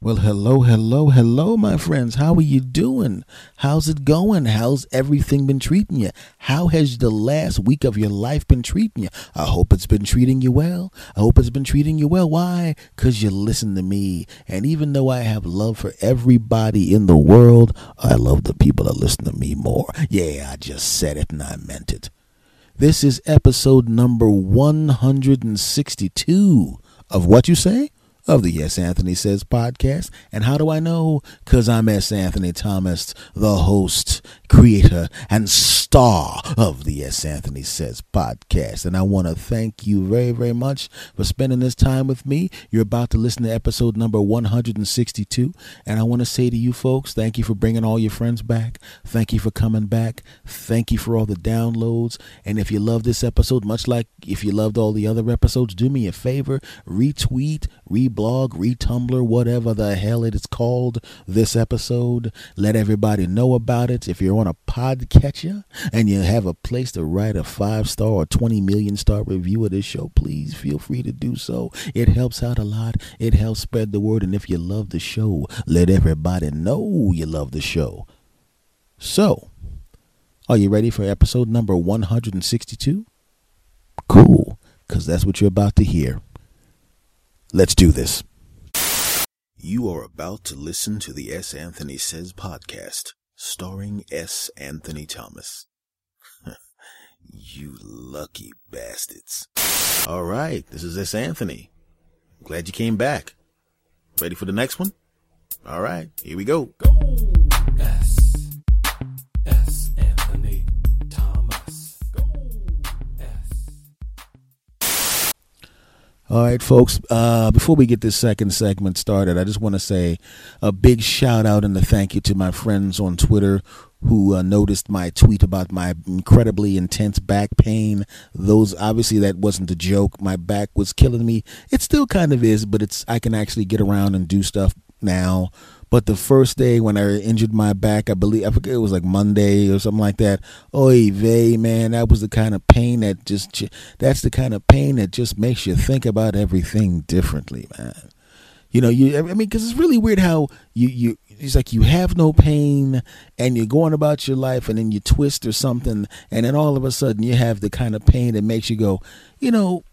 Well, hello, hello, hello, my friends. How are you doing? How's it going? How's everything been treating you? How has the last week of your life been treating you? I hope it's been treating you well. I hope it's been treating you well. Why? Because you listen to me. And even though I have love for everybody in the world, I love the people that listen to me more. Yeah, I just said it and I meant it. This is episode number 162 of What You Say? Of the S. Anthony Says podcast. And how do I know? Because I'm S. Anthony Thomas, the host, creator, and star of the S. Anthony Says podcast. And I want to thank you very, very much for spending this time with me. You're about to listen to episode number 162. And I want to say to you folks, thank you for bringing all your friends back. Thank you for coming back. Thank you for all the downloads. And if you love this episode, much like if you loved all the other episodes, do me a favor, retweet, reblog, retumblr, whatever the hell it is called this episode. Let everybody know about it. If you're on a podcatcher and you have a place to write a five star or 20 million star review of this show, please feel free to do so. It helps out a lot. It helps spread the word. And if you love the show, let everybody know you love the show. So, are you ready for episode number 162? Cool, because that's what you're about to hear. Let's do this. You are about to listen to the S. Anthony Says podcast, starring S. Anthony Thomas. you lucky bastards. All right, this is S. Anthony. Glad you came back. Ready for the next one? All right, here we go. Go. S. All right, folks. Uh, before we get this second segment started, I just want to say a big shout out and a thank you to my friends on Twitter who uh, noticed my tweet about my incredibly intense back pain. Those obviously that wasn't a joke. My back was killing me. It still kind of is, but it's I can actually get around and do stuff now. But the first day when I injured my back, I believe I forget it was like Monday or something like that. Oy vey, man, that was the kind of pain that just that's the kind of pain that just makes you think about everything differently, man. You know, you I mean, because it's really weird how you you it's like you have no pain and you're going about your life and then you twist or something and then all of a sudden you have the kind of pain that makes you go, you know,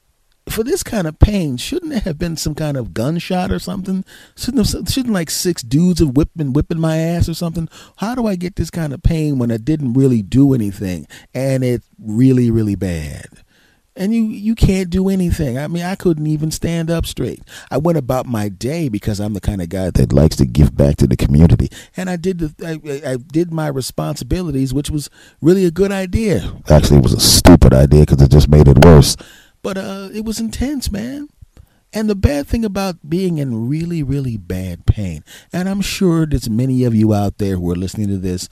for this kind of pain, shouldn't there have been some kind of gunshot or something? Shouldn't have, shouldn't like six dudes have been whipping my ass or something? How do I get this kind of pain when I didn't really do anything and it's really really bad? And you you can't do anything. I mean, I couldn't even stand up straight. I went about my day because I'm the kind of guy that likes to give back to the community, and I did the I, I did my responsibilities, which was really a good idea. Actually, it was a stupid idea because it just made it worse. But uh, it was intense, man. And the bad thing about being in really, really bad pain, and I'm sure there's many of you out there who are listening to this,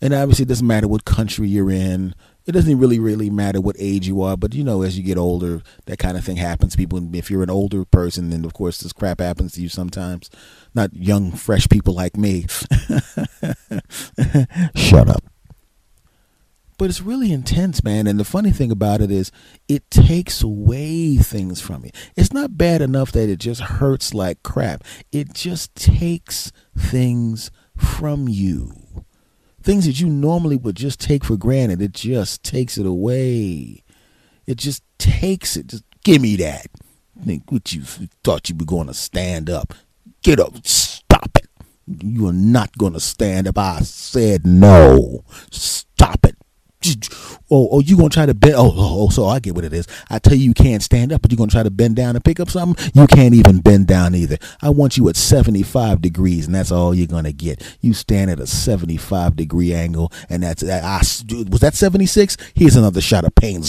and obviously it doesn't matter what country you're in. It doesn't really, really matter what age you are, but you know, as you get older, that kind of thing happens. People, if you're an older person, then of course this crap happens to you sometimes. Not young, fresh people like me. Shut up but it's really intense, man. And the funny thing about it is, it takes away things from you. It's not bad enough that it just hurts like crap. It just takes things from you. Things that you normally would just take for granted, it just takes it away. It just takes it. Just give me that. Think what you thought you were going to stand up. Get up. Stop it. You are not going to stand up. I said no. Stop it oh, oh, you gonna try to bend? Oh, oh, oh, so I get what it is. I tell you, you can't stand up, but you're gonna try to bend down and pick up something. You can't even bend down either. I want you at 75 degrees, and that's all you're gonna get. You stand at a 75 degree angle, and that's that. I was that 76. Here's another shot of pain.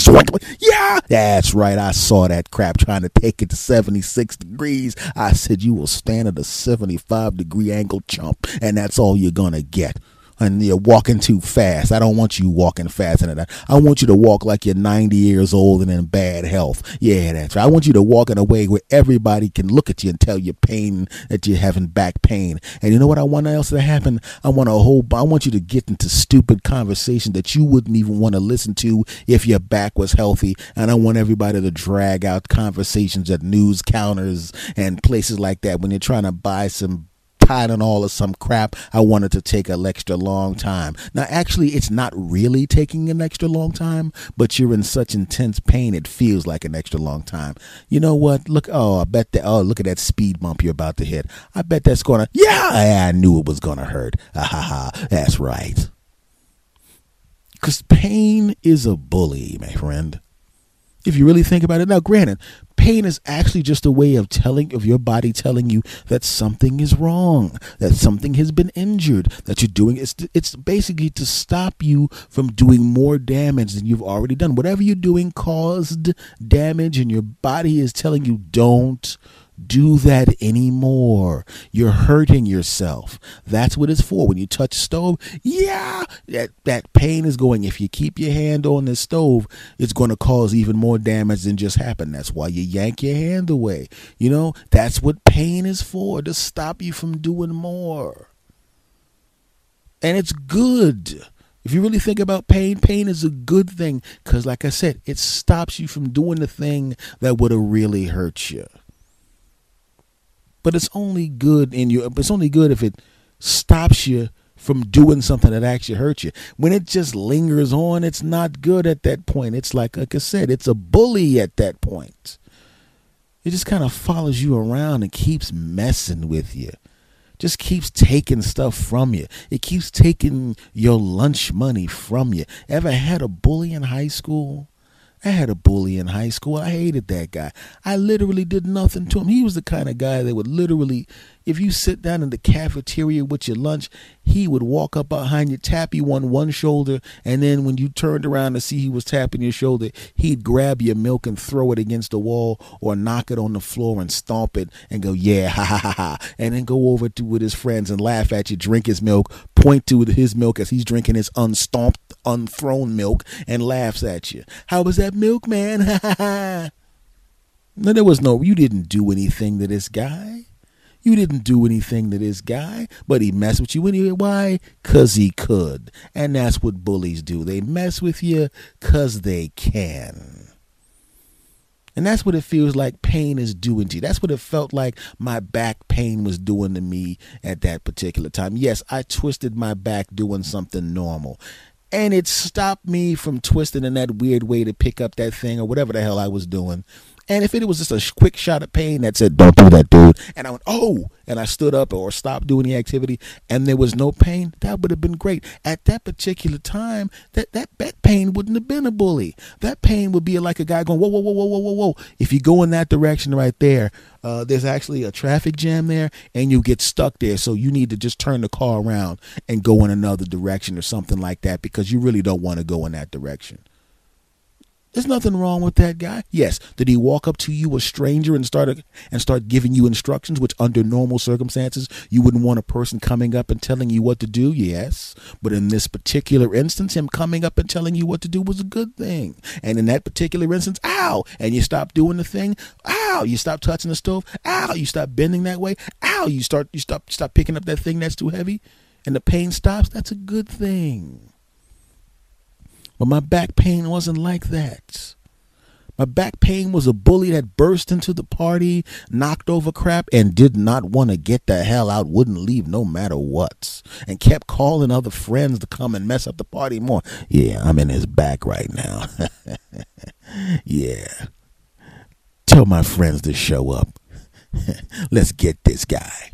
Yeah, that's right. I saw that crap trying to take it to 76 degrees. I said you will stand at a 75 degree angle, chump, and that's all you're gonna get and you're walking too fast. I don't want you walking faster than that. I want you to walk like you're 90 years old and in bad health. Yeah, that's right. I want you to walk in a way where everybody can look at you and tell you pain that you're having back pain. And you know what I want else to happen? I want a whole. I want you to get into stupid conversation that you wouldn't even want to listen to if your back was healthy. And I want everybody to drag out conversations at news counters and places like that when you're trying to buy some Tylenol or some crap. I wanted to take an extra long time. Now, actually, it's not really taking an extra long time, but you're in such intense pain, it feels like an extra long time. You know what? Look, oh, I bet that, oh, look at that speed bump you're about to hit. I bet that's gonna, yeah, I knew it was gonna hurt. Ha ha ha, that's right. Because pain is a bully, my friend if you really think about it. Now, granted, pain is actually just a way of telling of your body telling you that something is wrong, that something has been injured, that you're doing it's it's basically to stop you from doing more damage than you've already done. Whatever you're doing caused damage and your body is telling you don't do that anymore. You're hurting yourself. That's what it's for. When you touch stove, yeah, that, that pain is going. If you keep your hand on the stove, it's going to cause even more damage than just happened. That's why you yank your hand away. You know, that's what pain is for, to stop you from doing more. And it's good. If you really think about pain, pain is a good thing because, like I said, it stops you from doing the thing that would have really hurt you but it's only good in you. It's only good if it stops you from doing something that actually hurts you. When it just lingers on, it's not good at that point. It's like, like I said, it's a bully at that point. It just kind of follows you around and keeps messing with you. Just keeps taking stuff from you. It keeps taking your lunch money from you. Ever had a bully in high school? I had a bully in high school. I hated that guy. I literally did nothing to him. He was the kind of guy that would literally if you sit down in the cafeteria with your lunch, he would walk up behind you, tap you on one shoulder, and then when you turned around to see he was tapping your shoulder, he'd grab your milk and throw it against the wall or knock it on the floor and stomp it and go, yeah, ha ha ha ha, and then go over to with his friends and laugh at you, drink his milk, point to his milk as he's drinking his unstomped, unthrown milk, and laughs at you. How was that milk, man? Ha ha ha. No, there was no, you didn't do anything to this guy. You didn't do anything to this guy, but he messed with you anyway. Why? Because he could. And that's what bullies do. They mess with you because they can. And that's what it feels like pain is doing to you. That's what it felt like my back pain was doing to me at that particular time. Yes, I twisted my back doing something normal. And it stopped me from twisting in that weird way to pick up that thing or whatever the hell I was doing. And if it was just a quick shot of pain that said, don't do that, dude. And I went, oh, and I stood up or stopped doing the activity and there was no pain, that would have been great. At that particular time, that, that, that pain wouldn't have been a bully. That pain would be like a guy going, whoa, whoa, whoa, whoa, whoa, whoa, whoa. If you go in that direction right there, uh, there's actually a traffic jam there and you get stuck there. So you need to just turn the car around and go in another direction or something like that because you really don't want to go in that direction. There's nothing wrong with that guy. Yes, did he walk up to you, a stranger, and start and start giving you instructions, which under normal circumstances you wouldn't want a person coming up and telling you what to do? Yes, but in this particular instance, him coming up and telling you what to do was a good thing. And in that particular instance, ow, and you stop doing the thing, ow, you stop touching the stove, ow, you stop bending that way, ow, you start you stop stop picking up that thing that's too heavy, and the pain stops. That's a good thing. But my back pain wasn't like that. My back pain was a bully that burst into the party, knocked over crap, and did not want to get the hell out, wouldn't leave no matter what, and kept calling other friends to come and mess up the party more. Yeah, I'm in his back right now. yeah. Tell my friends to show up. Let's get this guy.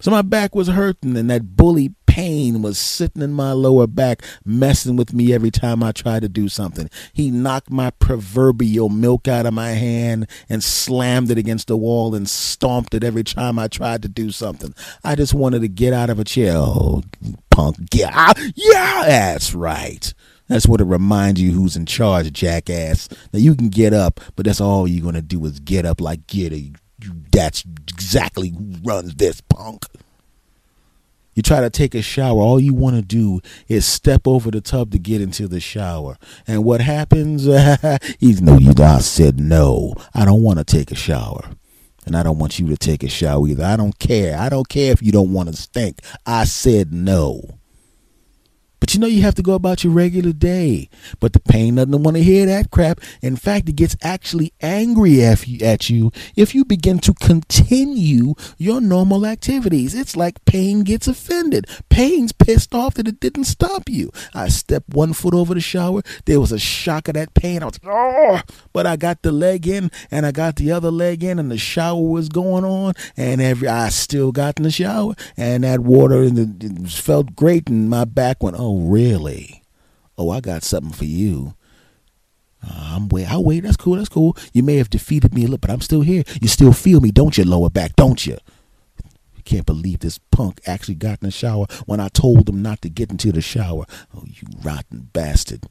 So my back was hurting, and that bully pain was sitting in my lower back, messing with me every time I tried to do something. He knocked my proverbial milk out of my hand and slammed it against the wall and stomped it every time I tried to do something. I just wanted to get out of a chair. Oh, punk, get out. Yeah, that's right. That's what it reminds you who's in charge, jackass. Now you can get up, but that's all you're gonna do is get up like get that's exactly who runs this punk. You try to take a shower, all you want to do is step over the tub to get into the shower. And what happens? He's no, you I said no. I don't want to take a shower. And I don't want you to take a shower either. I don't care. I don't care if you don't want to stink. I said no. But you know you have to go about your regular day. But the pain doesn't want to hear that crap. In fact, it gets actually angry at you, if you begin to continue your normal activities. It's like pain gets offended. Pain's pissed off that it didn't stop you. I stepped one foot over the shower. There was a shock of that pain. I was oh, but I got the leg in and I got the other leg in and the shower was going on and every I still got in the shower and that water and the, felt great and my back went, oh really? Oh, I got something for you. Uh, I'm wait. I'll wait. That's cool. That's cool. You may have defeated me a little, but I'm still here. You still feel me, don't you, lower back? Don't you? You can't believe this punk actually got in the shower when I told him not to get into the shower. Oh, you rotten bastard.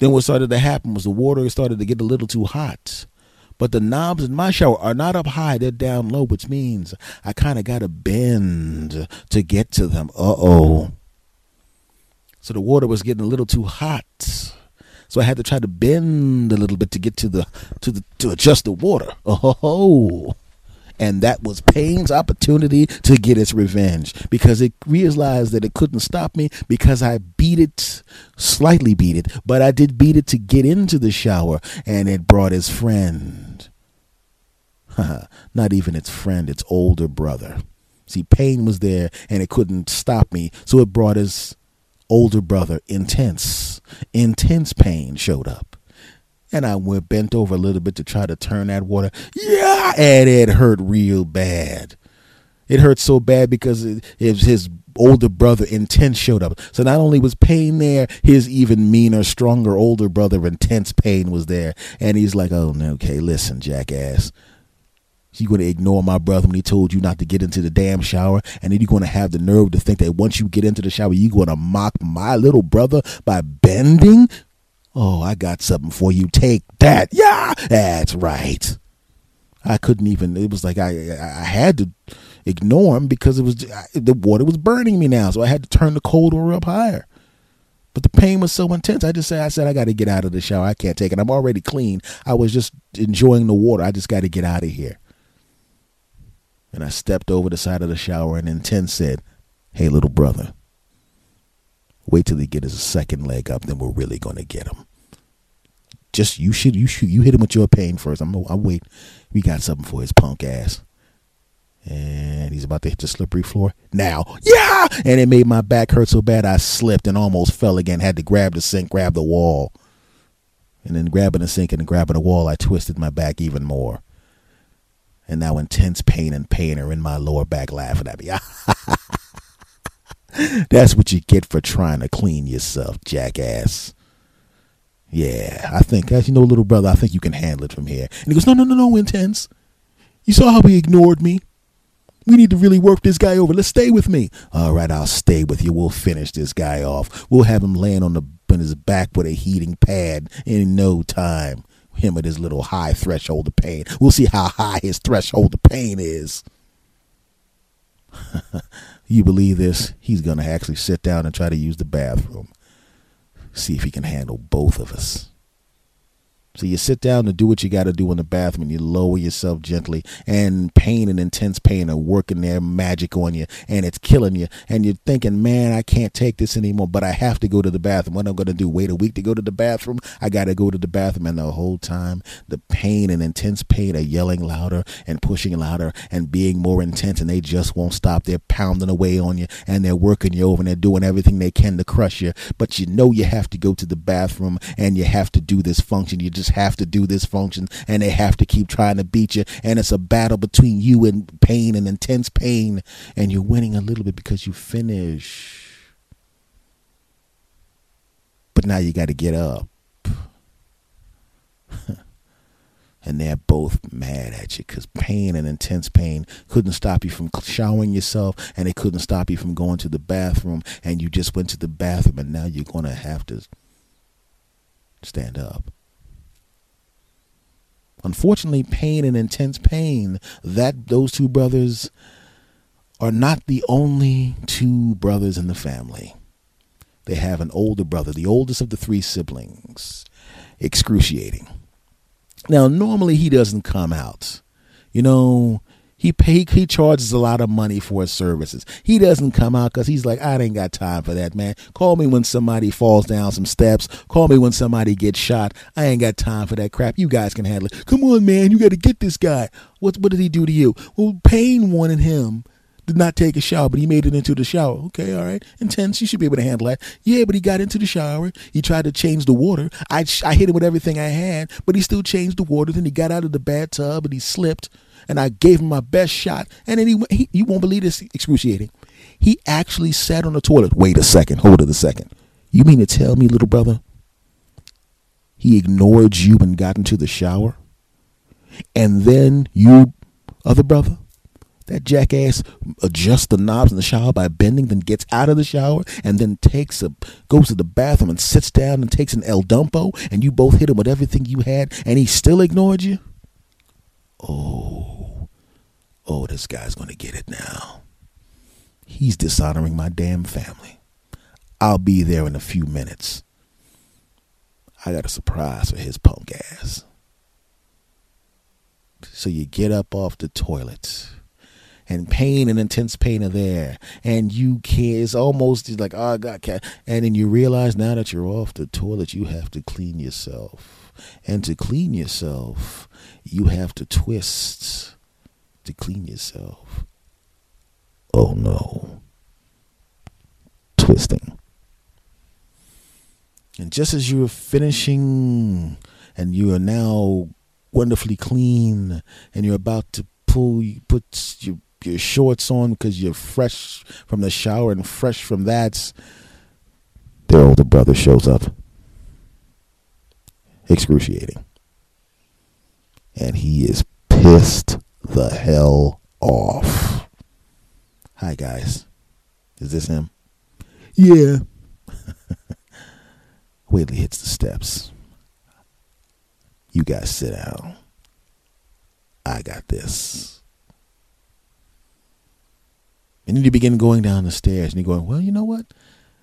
Then what started to happen was the water started to get a little too hot. But the knobs in my shower are not up high, they're down low, which means I kind of got to bend to get to them. Uh oh. So the water was getting a little too hot. So I had to try to bend a little bit to get to the to the to adjust the water. Oh, and that was Pain's opportunity to get its revenge because it realized that it couldn't stop me because I beat it, slightly beat it, but I did beat it to get into the shower, and it brought his friend. Not even its friend, its older brother. See, Pain was there and it couldn't stop me, so it brought his older brother, Intense. Intense Pain showed up and I went bent over a little bit to try to turn that water. Yeah, and it hurt real bad. It hurt so bad because it, it his older brother Intense showed up. So not only was Pain there, his even meaner, stronger older brother Intense Pain was there, and he's like, "Oh, no, okay, listen, jackass." You going to ignore my brother when he told you not to get into the damn shower, and then you're going to have the nerve to think that once you get into the shower, you're going to mock my little brother by bending? Oh, I got something for you. Take that. Yeah, that's right. I couldn't even. It was like I I had to ignore him because it was the water was burning me now, so I had to turn the cold water up higher. But the pain was so intense. I just said, I said, I got to get out of the shower. I can't take it. I'm already clean. I was just enjoying the water. I just got to get out of here. And I stepped over the side of the shower, and then Ten said, "Hey, little brother." Wait till he get his second leg up, then we're really gonna get him. Just you should you shoot you hit him with your pain first. I'm I'll wait. We got something for his punk ass. And he's about to hit the slippery floor. Now, yeah! And it made my back hurt so bad I slipped and almost fell again. Had to grab the sink, grab the wall. And then grabbing the sink and grabbing the wall, I twisted my back even more. And now intense pain and pain are in my lower back laughing at me. That's what you get for trying to clean yourself, jackass. Yeah, I think, as you know, little brother, I think you can handle it from here. And he goes, No, no, no, no, intense. You saw how he ignored me. We need to really work this guy over. Let's stay with me. All right, I'll stay with you. We'll finish this guy off. We'll have him laying on the on his back with a heating pad in no time. Him with his little high threshold of pain. We'll see how high his threshold of pain is. you believe this? He's going to actually sit down and try to use the bathroom. See if he can handle both of us. So you sit down and do what you got to do in the bathroom and you lower yourself gently and pain and intense pain are working their magic on you and it's killing you and you're thinking, man, I can't take this anymore, but I have to go to the bathroom. What am I going to do? Wait a week to go to the bathroom? I got to go to the bathroom. And the whole time the pain and intense pain are yelling louder and pushing louder and being more intense and they just won't stop. They're pounding away on you and they're working you over and they're doing everything they can to crush you. But you know you have to go to the bathroom and you have to do this function. You just have to do this function and they have to keep trying to beat you. And it's a battle between you and pain and intense pain. And you're winning a little bit because you finish. But now you got to get up. And they're both mad at you because pain and intense pain couldn't stop you from showering yourself and they couldn't stop you from going to the bathroom and you just went to the bathroom and now you're going to have to stand up Unfortunately, pain and intense pain, that those two brothers are not the only two brothers in the family. They have an older brother, the oldest of the three siblings. Excruciating. Now, normally he doesn't come out. You know, He pay he charges a lot of money for his services. He doesn't come out because he's like, I ain't got time for that, man. Call me when somebody falls down some steps. Call me when somebody gets shot. I ain't got time for that crap. You guys can handle it. Come on, man. You got to get this guy. What what did he do to you? Well, Pain wanted him did not take a shower, but he made it into the shower. Okay, all right. Intense. You should be able to handle that. Yeah, but he got into the shower. He tried to change the water. I, I hit him with everything I had, but he still changed the water. Then he got out of the bathtub and he slipped and I gave him my best shot. And then he, he you won't believe this excruciating. He actually sat on the toilet. Wait a second. Hold it a second. You mean to tell me, little brother, he ignored you and got into the shower? And then you, other brother, that jackass adjusts the knobs in the shower by bending, then gets out of the shower and then takes a goes to the bathroom and sits down and takes an El Dumpo, and you both hit him with everything you had, and he still ignored you. Oh, oh, this guy's gonna get it now. He's dishonoring my damn family. I'll be there in a few minutes. I got a surprise for his punk ass. So you get up off the toilet and pain and intense pain are there and you can't it's almost like oh god and then you realize now that you're off the toilet you have to clean yourself and to clean yourself you have to twist to clean yourself oh no twisting and just as you are finishing and you are now wonderfully clean and you're about to pull you put your your shorts on because you're fresh from the shower and fresh from that. Their older brother shows up. Excruciating. And he is pissed the hell off. Hi, guys. Is this him? Yeah. Wait till he hits the steps. You guys sit down. I got this. And then you begin going down the stairs and you're going, well, you know what?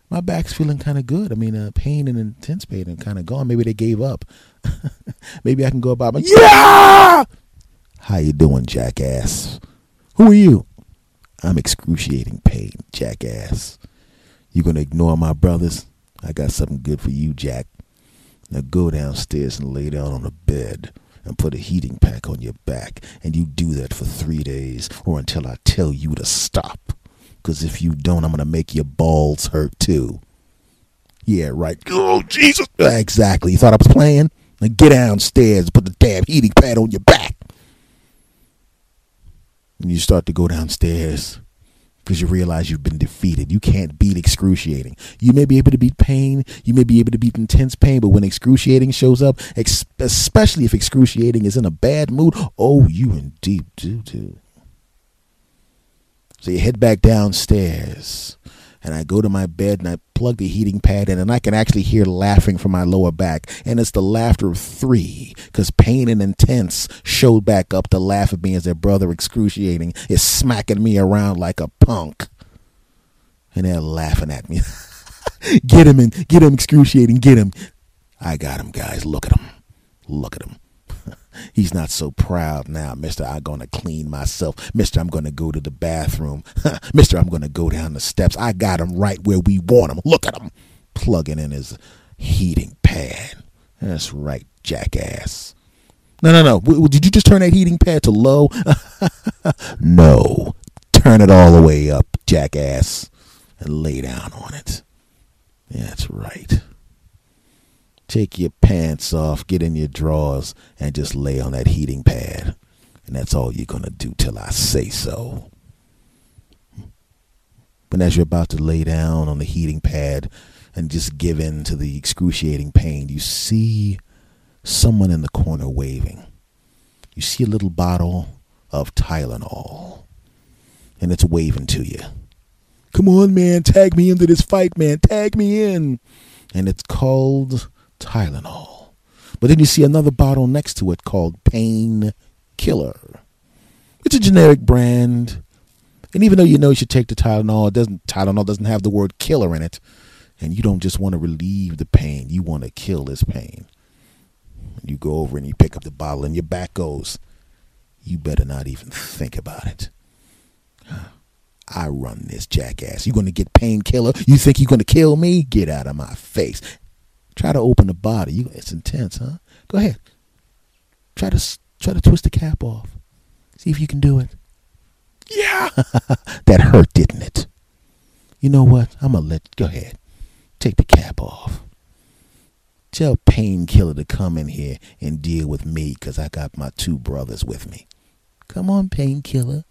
My back's feeling kind of good. I mean, uh, pain and intense pain are kind of gone. Maybe they gave up. Maybe I can go about my yeah. How you doing, jackass? Who are you? I'm excruciating pain, jackass. You gonna ignore my brothers? I got something good for you, Jack. Now go downstairs and lay down on a bed and put a heating pack on your back, and you do that for three days or until I tell you to stop. Because if you don't, I'm going to make your balls hurt too. Yeah, right. Oh, Jesus. Exactly. You thought I was playing? Now get downstairs, and put the damn heating pad on your back. And you start to go downstairs because you realize you've been defeated. You can't beat excruciating. You may be able to beat pain, you may be able to beat intense pain, but when excruciating shows up, especially if excruciating is in a bad mood, oh, you in deep doo doo. So you head back downstairs, and I go to my bed and I plug the heating pad in, and I can actually hear laughing from my lower back. And it's the laughter of three, because pain and intense showed back up to laugh at me as their brother, excruciating, is smacking me around like a punk. And they're laughing at me. get him and get him excruciating, get him. I got him, guys. Look at him. Look at him. He's not so proud now, Mister. I'm gonna clean myself, Mister. I'm gonna go to the bathroom, Mister. I'm gonna go down the steps. I got him right where we want him. Look at him, plugging in his heating pad. That's right, jackass. No, no, no. Did you just turn that heating pad to low? no. Turn it all the way up, jackass, and lay down on it. That's right. Take your pants off, get in your drawers, and just lay on that heating pad. And that's all you're going to do till I say so. But as you're about to lay down on the heating pad and just give in to the excruciating pain, you see someone in the corner waving. You see a little bottle of Tylenol, and it's waving to you. Come on, man, tag me into this fight, man, tag me in. And it's called Tylenol. But then you see another bottle next to it called Pain Killer. It's a generic brand. And even though you know you should take the Tylenol, it doesn't Tylenol doesn't have the word killer in it. And you don't just want to relieve the pain, you want to kill this pain. You go over and you pick up the bottle and your back goes, you better not even think about it. I run this jackass. You're gonna get painkiller? You think you're gonna kill me? Get out of my face. Try to open the body. You, it's intense, huh? Go ahead. Try to try to twist the cap off. See if you can do it. Yeah, that hurt, didn't it? You know what? I'm gonna let. Go ahead. Take the cap off. Tell painkiller to come in here and deal with me because I got my two brothers with me. Come on, painkiller.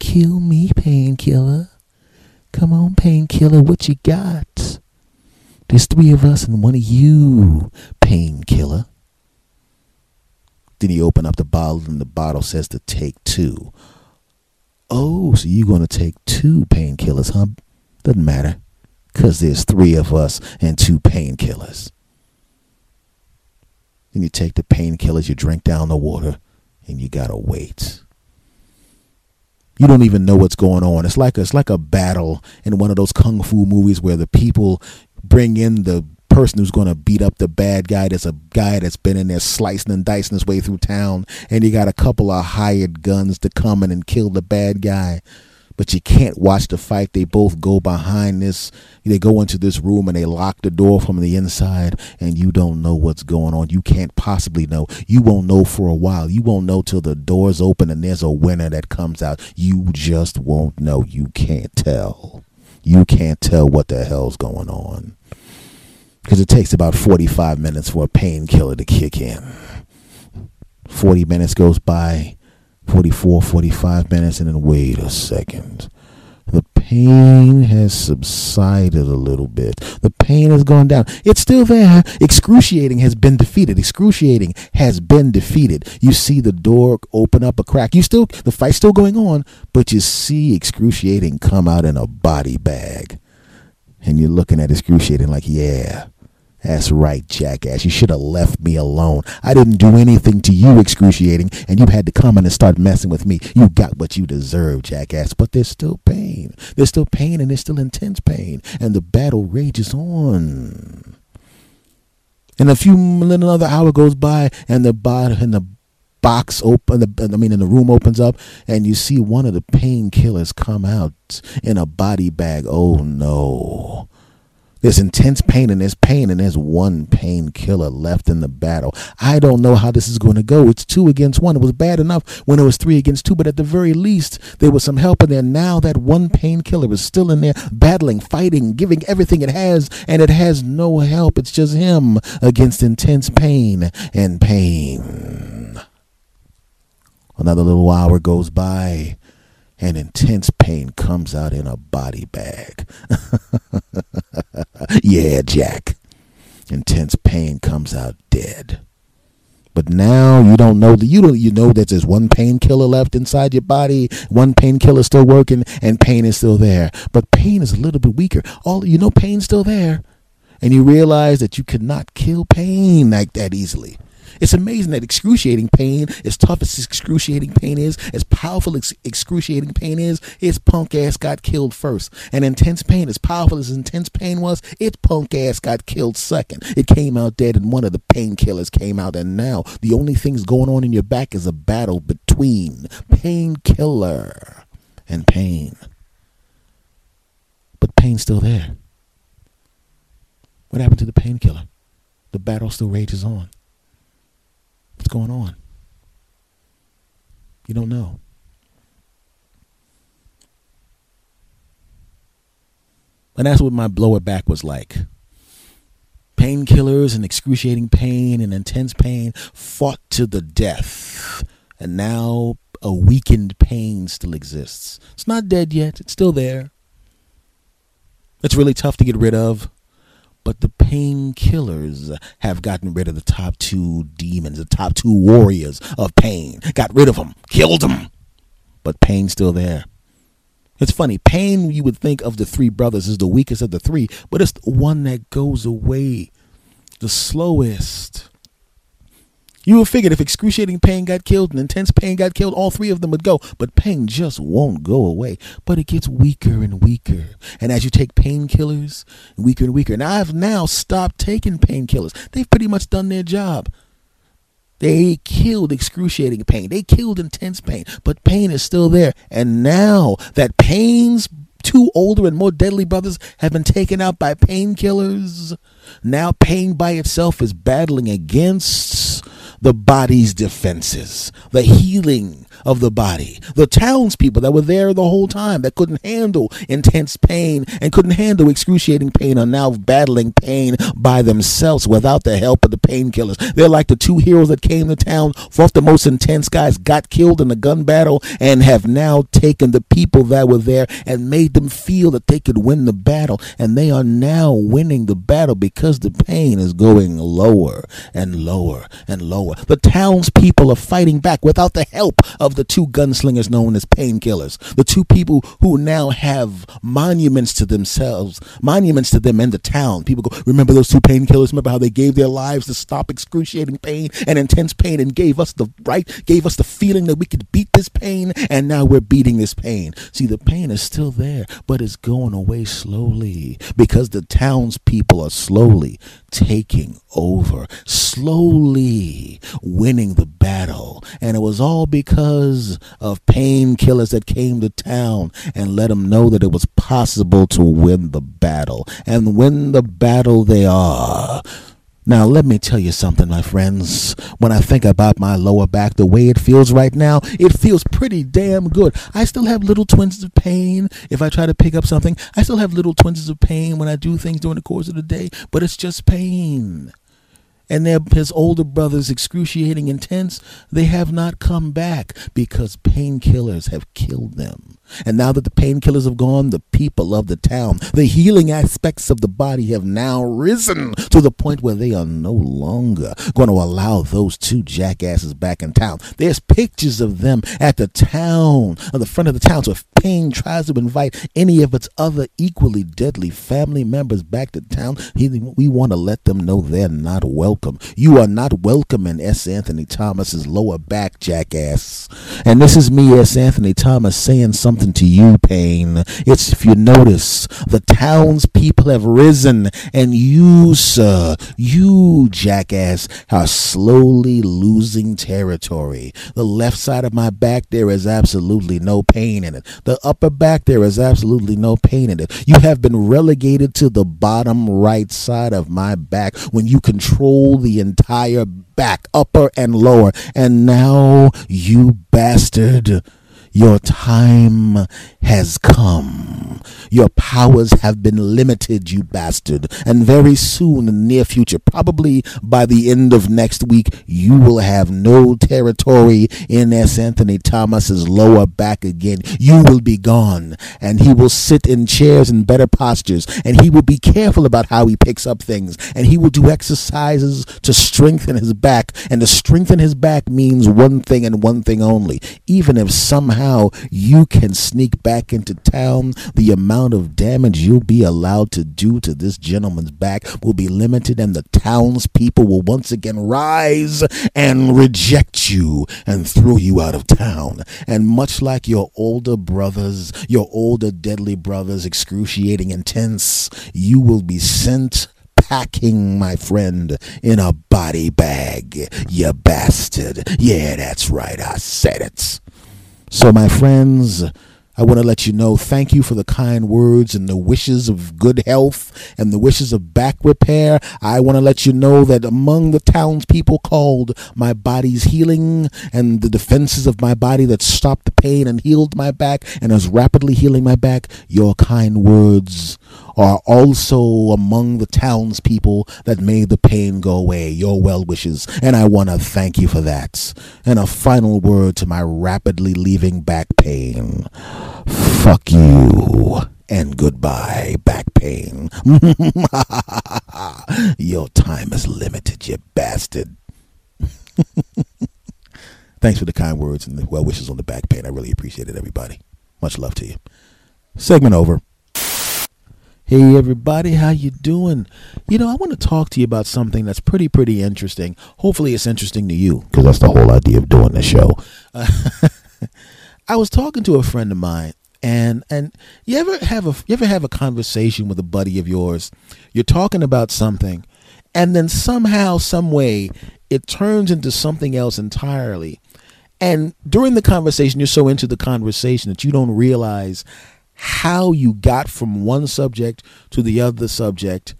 Kill me, painkiller. Come on, painkiller. What you got? There's three of us and one of you, painkiller. Then he opened up the bottle and the bottle says to take two. Oh, so you're going to take two painkillers, huh? Doesn't matter. Because there's three of us and two painkillers. Then you take the painkillers, you drink down the water, and you got to wait. You don't even know what's going on. It's like it's like a battle in one of those kung fu movies where the people bring in the person who's going to beat up the bad guy. There's a guy that's been in there slicing and dicing his way through town, and you got a couple of hired guns to come in and kill the bad guy. But you can't watch the fight. They both go behind this. They go into this room and they lock the door from the inside, and you don't know what's going on. You can't possibly know. You won't know for a while. You won't know till the doors open and there's a winner that comes out. You just won't know. You can't tell. You can't tell what the hell's going on because it takes about 45 minutes for a painkiller to kick in. 40 minutes goes by, 44, 45 minutes, and then wait a second. The pain has subsided a little bit. The pain has gone down. It's still there. Excruciating has been defeated. Excruciating has been defeated. You see the door open up a crack. You still the fight's still going on, but you see excruciating come out in a body bag. And you're looking at excruciating like, yeah, that's right, jackass. You should have left me alone. I didn't do anything to you excruciating, and you had to come in and start messing with me. You got what you deserve, jackass. But there's still pain. There's still pain, and there's still intense pain. And the battle rages on. And a few another hour goes by, and the body and the box open. The, I mean, and the room opens up, and you see one of the painkillers come out in a body bag. Oh no! There's intense pain and there's pain and there's one painkiller left in the battle. I don't know how this is going to go. It's two against one. It was bad enough when it was three against two, but at the very least, there was some help in there. Now that one painkiller is still in there battling, fighting, giving everything it has, and it has no help. It's just him against intense pain and pain. Another little hour goes by and intense pain comes out in a body bag. yeah, Jack. Intense pain comes out dead. But now you don't know that you don't you know that there's one painkiller left inside your body, one painkiller still working, and pain is still there. But pain is a little bit weaker. All you know pain's still there. And you realize that you cannot kill pain like that easily. It's amazing that excruciating pain, as tough as excruciating pain is, as powerful as excruciating pain is, its punk ass got killed first. And intense pain, as powerful as intense pain was, its punk ass got killed second. It came out dead, and one of the painkillers came out. And now the only thing's going on in your back is a battle between painkiller and pain. But pain's still there. What happened to the painkiller? The battle still rages on. What's going on? You don't know. And that's what my blower back was like. Painkillers and excruciating pain and intense pain fought to the death. And now a weakened pain still exists. It's not dead yet, it's still there. It's really tough to get rid of. But the painkillers have gotten rid of the top two demons, the top two warriors of pain. Got rid of them, killed them. But pain's still there. It's funny. Pain, you would think of the three brothers, is the weakest of the three, but it's the one that goes away the slowest. You would figure if excruciating pain got killed and intense pain got killed, all three of them would go. But pain just won't go away. But it gets weaker and weaker. And as you take painkillers, weaker and weaker. And I've now stopped taking painkillers. They've pretty much done their job. They killed excruciating pain. They killed intense pain, but pain is still there. And now that pain's two older and more deadly brothers have been taken out by painkillers, now pain by itself is battling against the body's defenses, the healing of the body. The townspeople that were there the whole time that couldn't handle intense pain and couldn't handle excruciating pain are now battling pain by themselves without the help of the painkillers. They're like the two heroes that came to town, fought the most intense guys, got killed in a gun battle, and have now taken the people that were there and made them feel that they could win the battle. And they are now winning the battle because the pain is going lower and lower and lower. The townspeople are fighting back without the help the two gunslingers known as painkillers. The two people who now have monuments to themselves, monuments to them in the town. People go, remember those two painkillers? Remember how they gave their lives to stop excruciating pain and intense pain and gave us the right, gave us the feeling that we could beat this pain, and now we're beating this pain. See, the pain is still there, but it's going away slowly because the townspeople are slowly taking over, slowly winning the battle. And it was all because of painkillers that came to town and let them know that it was possible to win the battle. And win the battle they are. Now, let me tell you something, my friends. When I think about my lower back, the way it feels right now, it feels pretty damn good. I still have little twinges of pain if I try to pick up something. I still have little twinges of pain when I do things during the course of the day, but it's just pain. And their, his older brothers, excruciating intense, they have not come back because painkillers have killed them. And now that the painkillers have gone, the people of the town, the healing aspects of the body have now risen to the point where they are no longer going to allow those two jackasses back in town. There's pictures of them at the town, on the front of the town. So if pain tries to invite any of its other equally deadly family members back to town, we want to let them know they're not welcome. You are not welcome in S. Anthony Thomas's lower back, jackass. And this is me, S. Anthony Thomas, saying something to you, Pain. It's if you notice, the townspeople have risen, and you, sir, you, jackass, are slowly losing territory. The left side of my back, there is absolutely no pain in it. The upper back, there is absolutely no pain in it. You have been relegated to the bottom right side of my back when you control the entire back, upper and lower. And now, you bastard your time has come. Your powers have been limited, you bastard. And very soon, in the near future, probably by the end of next week, you will have no territory in S. Anthony Thomas's lower back again. You will be gone. And he will sit in chairs in better postures. And he will be careful about how he picks up things. And he will do exercises to strengthen his back. And to strengthen his back means one thing and one thing only. Even if somehow how you can sneak back into town. The amount of damage you'll be allowed to do to this gentleman's back will be limited, and the townspeople will once again rise and reject you and throw you out of town. And much like your older brothers, your older deadly brothers, excruciating intense, you will be sent packing, my friend, in a body bag. You bastard. Yeah, that's right. I said it. So, my friends, I want to let you know thank you for the kind words and the wishes of good health and the wishes of back repair. I want to let you know that among the townspeople called my body's healing and the defenses of my body that stopped the pain and healed my back and is rapidly healing my back, your kind words are also among the townspeople that made the pain go away, your well wishes, and I want to thank you for that. And a final word to my rapidly leaving back pain. Fuck you and goodbye, back pain. Your time is limited, you bastard. Thanks for the kind words and the well wishes on the back pain. I really appreciate it, everybody. Much love to you. Segment over. Hey everybody, how you doing? You know, I want to talk to you about something that's pretty pretty interesting. Hopefully it's interesting to you because that's the whole idea of doing the show. Uh, I was talking to a friend of mine and and you ever have a you ever have a conversation with a buddy of yours? You're talking about something and then somehow some way it turns into something else entirely. And during the conversation, you're so into the conversation that you don't realize how you got from one subject to the other subject.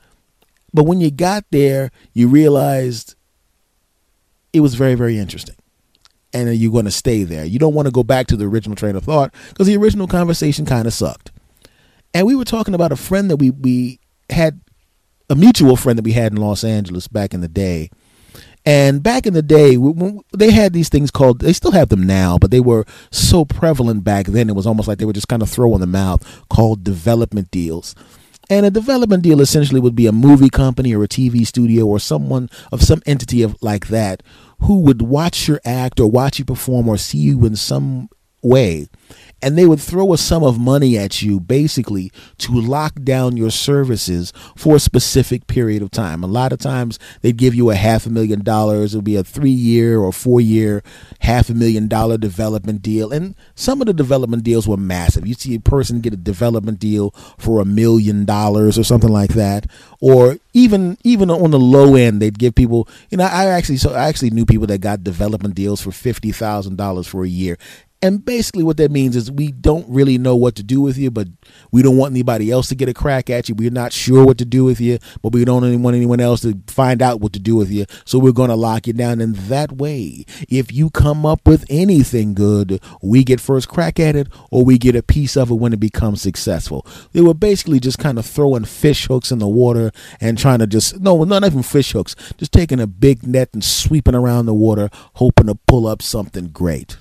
But when you got there, you realized it was very, very interesting. And uh, you're going to stay there. You don't want to go back to the original train of thought because the original conversation kind of sucked. And we were talking about a friend that we, we had, a mutual friend that we had in Los Angeles back in the day and back in the day, they had these things called, they still have them now, but they were so prevalent back then, it was almost like they were just kind of throwing them out, called development deals. And a development deal essentially would be a movie company or a TV studio or someone of some entity of like that who would watch your act or watch you perform or see you in some way and they would throw a sum of money at you basically to lock down your services for a specific period of time. A lot of times they'd give you a half a million dollars. It would be a three year or four year half a million dollar development deal. And some of the development deals were massive. You see a person get a development deal for a million dollars or something like that. Or even even on the low end, they'd give people. You know, I actually so I actually knew people that got development deals for fifty thousand dollars for a year, and basically, what that means is we don't really know what to do with you, but we don't want anybody else to get a crack at you. We're not sure what to do with you, but we don't want anyone else to find out what to do with you. So we're going to lock you down. And that way, if you come up with anything good, we get first crack at it or we get a piece of it when it becomes successful. They were basically just kind of throwing fish hooks in the water and trying to just, no, not even fish hooks, just taking a big net and sweeping around the water, hoping to pull up something great.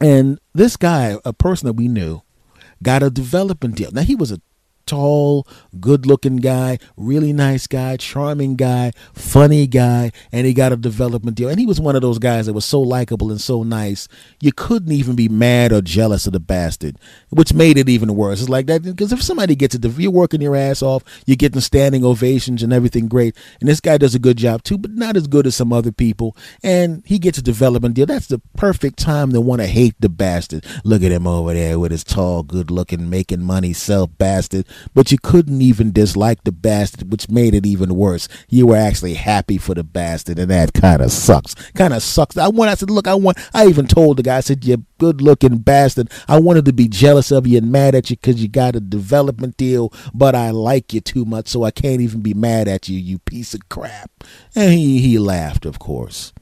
And this guy, a person that we knew, got a development deal. Now he was a tall, good looking guy, really nice guy, charming guy, funny guy, and he got a development deal. And he was one of those guys that was so likable and so nice, you couldn't even be mad or jealous of the bastard, which made it even worse. It's like that because if somebody gets it, if you're working your ass off, you're getting standing ovations and everything great, and this guy does a good job too, but not as good as some other people, and he gets a development deal. That's the perfect time to want to hate the bastard. Look at him over there with his tall, good looking, making money self bastard but you couldn't even dislike the bastard, which made it even worse. You were actually happy for the bastard, and that kind of sucks. Kind of sucks. I want. I said, look, I want. I even told the guy, I said, you good looking bastard. I wanted to be jealous of you and mad at you because you got a development deal, but I like you too much, so I can't even be mad at you, you piece of crap. And he he laughed, of course.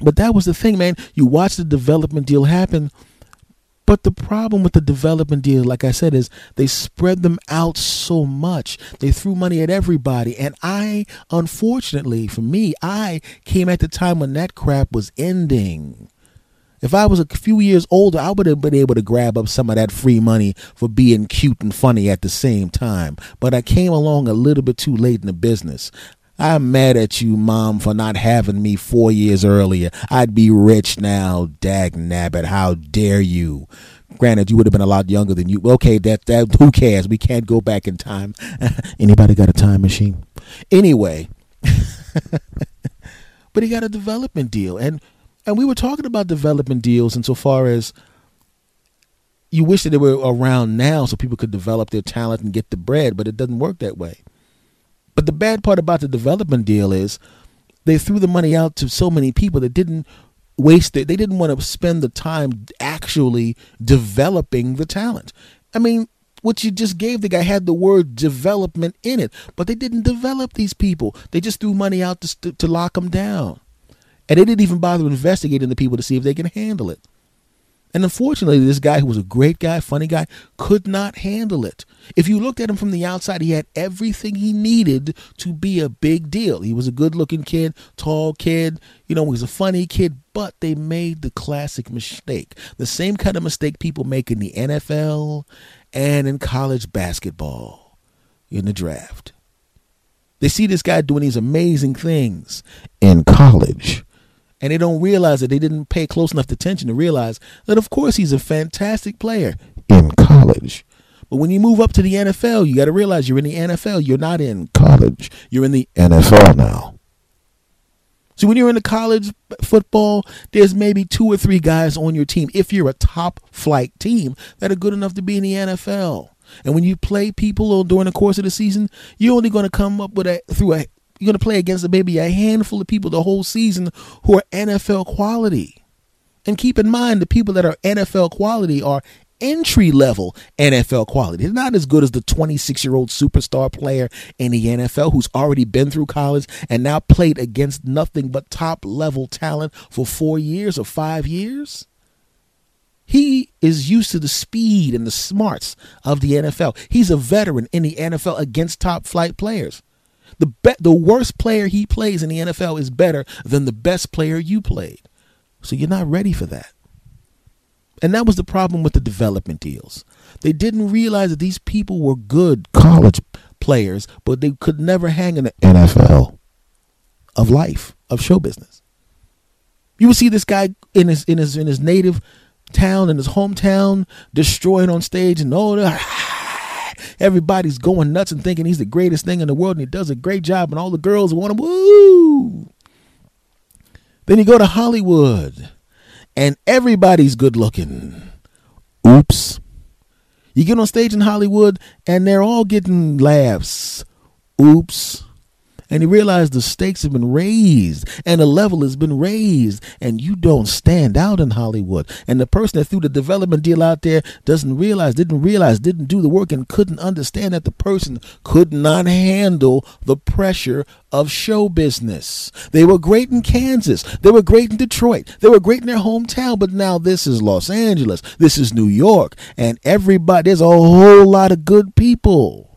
But that was the thing, man. You watch the development deal happen but the problem with the development deals, like I said, is they spread them out so much. They threw money at everybody. And I, unfortunately, for me, I came at the time when that crap was ending. If I was a few years older, I would have been able to grab up some of that free money for being cute and funny at the same time. But I came along a little bit too late in the business. I'm mad at you, Mom, for not having me four years earlier. I'd be rich now. Dag nabbit, how dare you? Granted, you would have been a lot younger than you. Okay, that that who cares? We can't go back in time. Anybody got a time machine? Anyway, but he got a development deal, and and we were talking about development deals insofar as you wish that they were around now so people could develop their talent and get the bread, but it doesn't work that way. But the bad part about the development deal is they threw the money out to so many people that didn't waste it. They didn't want to spend the time actually developing the talent. I mean, what you just gave the guy had the word development in it, but they didn't develop these people. They just threw money out to, to lock them down. And they didn't even bother investigating the people to see if they can handle it. And unfortunately, this guy who was a great guy, funny guy, could not handle it. If you looked at him from the outside, he had everything he needed to be a big deal. He was a good looking kid, tall kid, you know, he was a funny kid, but they made the classic mistake. The same kind of mistake people make in the NFL and in college basketball in the draft. They see this guy doing these amazing things in college and they don't realize that they didn't pay close enough attention to realize that of course he's a fantastic player in college. But when you move up to the NFL you got to realize you're in the NFL you're not in college you're in the NFL now. So when you're in the college football there's maybe two or three guys on your team. If you're a top flight team that are good enough to be in the NFL and when you play people during the course of the season you're only going to come up with a through a you're going to play against maybe a handful of people the whole season who are NFL quality. And keep in mind, the people that are NFL quality are entry level NFL quality. They're not as good as the 26 year old superstar player in the NFL who's already been through college and now played against nothing but top level talent for four years or five years. He is used to the speed and the smarts of the NFL. He's a veteran in the NFL against top flight players. The be- the worst player he plays in the NFL is better than the best player you played. So you're not ready for that. And that was the problem with the development deals. They didn't realize that these people were good college players, but they could never hang in the NFL of life, of show business. You would see this guy in his in his in his native town, in his hometown, destroyed on stage, and all everybody's going nuts and thinking he's the greatest thing in the world, and he does a great job, and all the girls want him. Woo! Then you go to Hollywood and everybody's good looking. Oops. You get on stage in Hollywood and they're all getting laughs. Oops and he realized the stakes have been raised and the level has been raised and you don't stand out in Hollywood. And the person that threw the development deal out there doesn't realize, didn't realize, didn't do the work and couldn't understand that the person could not handle the pressure of show business. They were great in Kansas. They were great in Detroit. They were great in their hometown, but now this is Los Angeles. This is New York. And everybody, there's a whole lot of good people.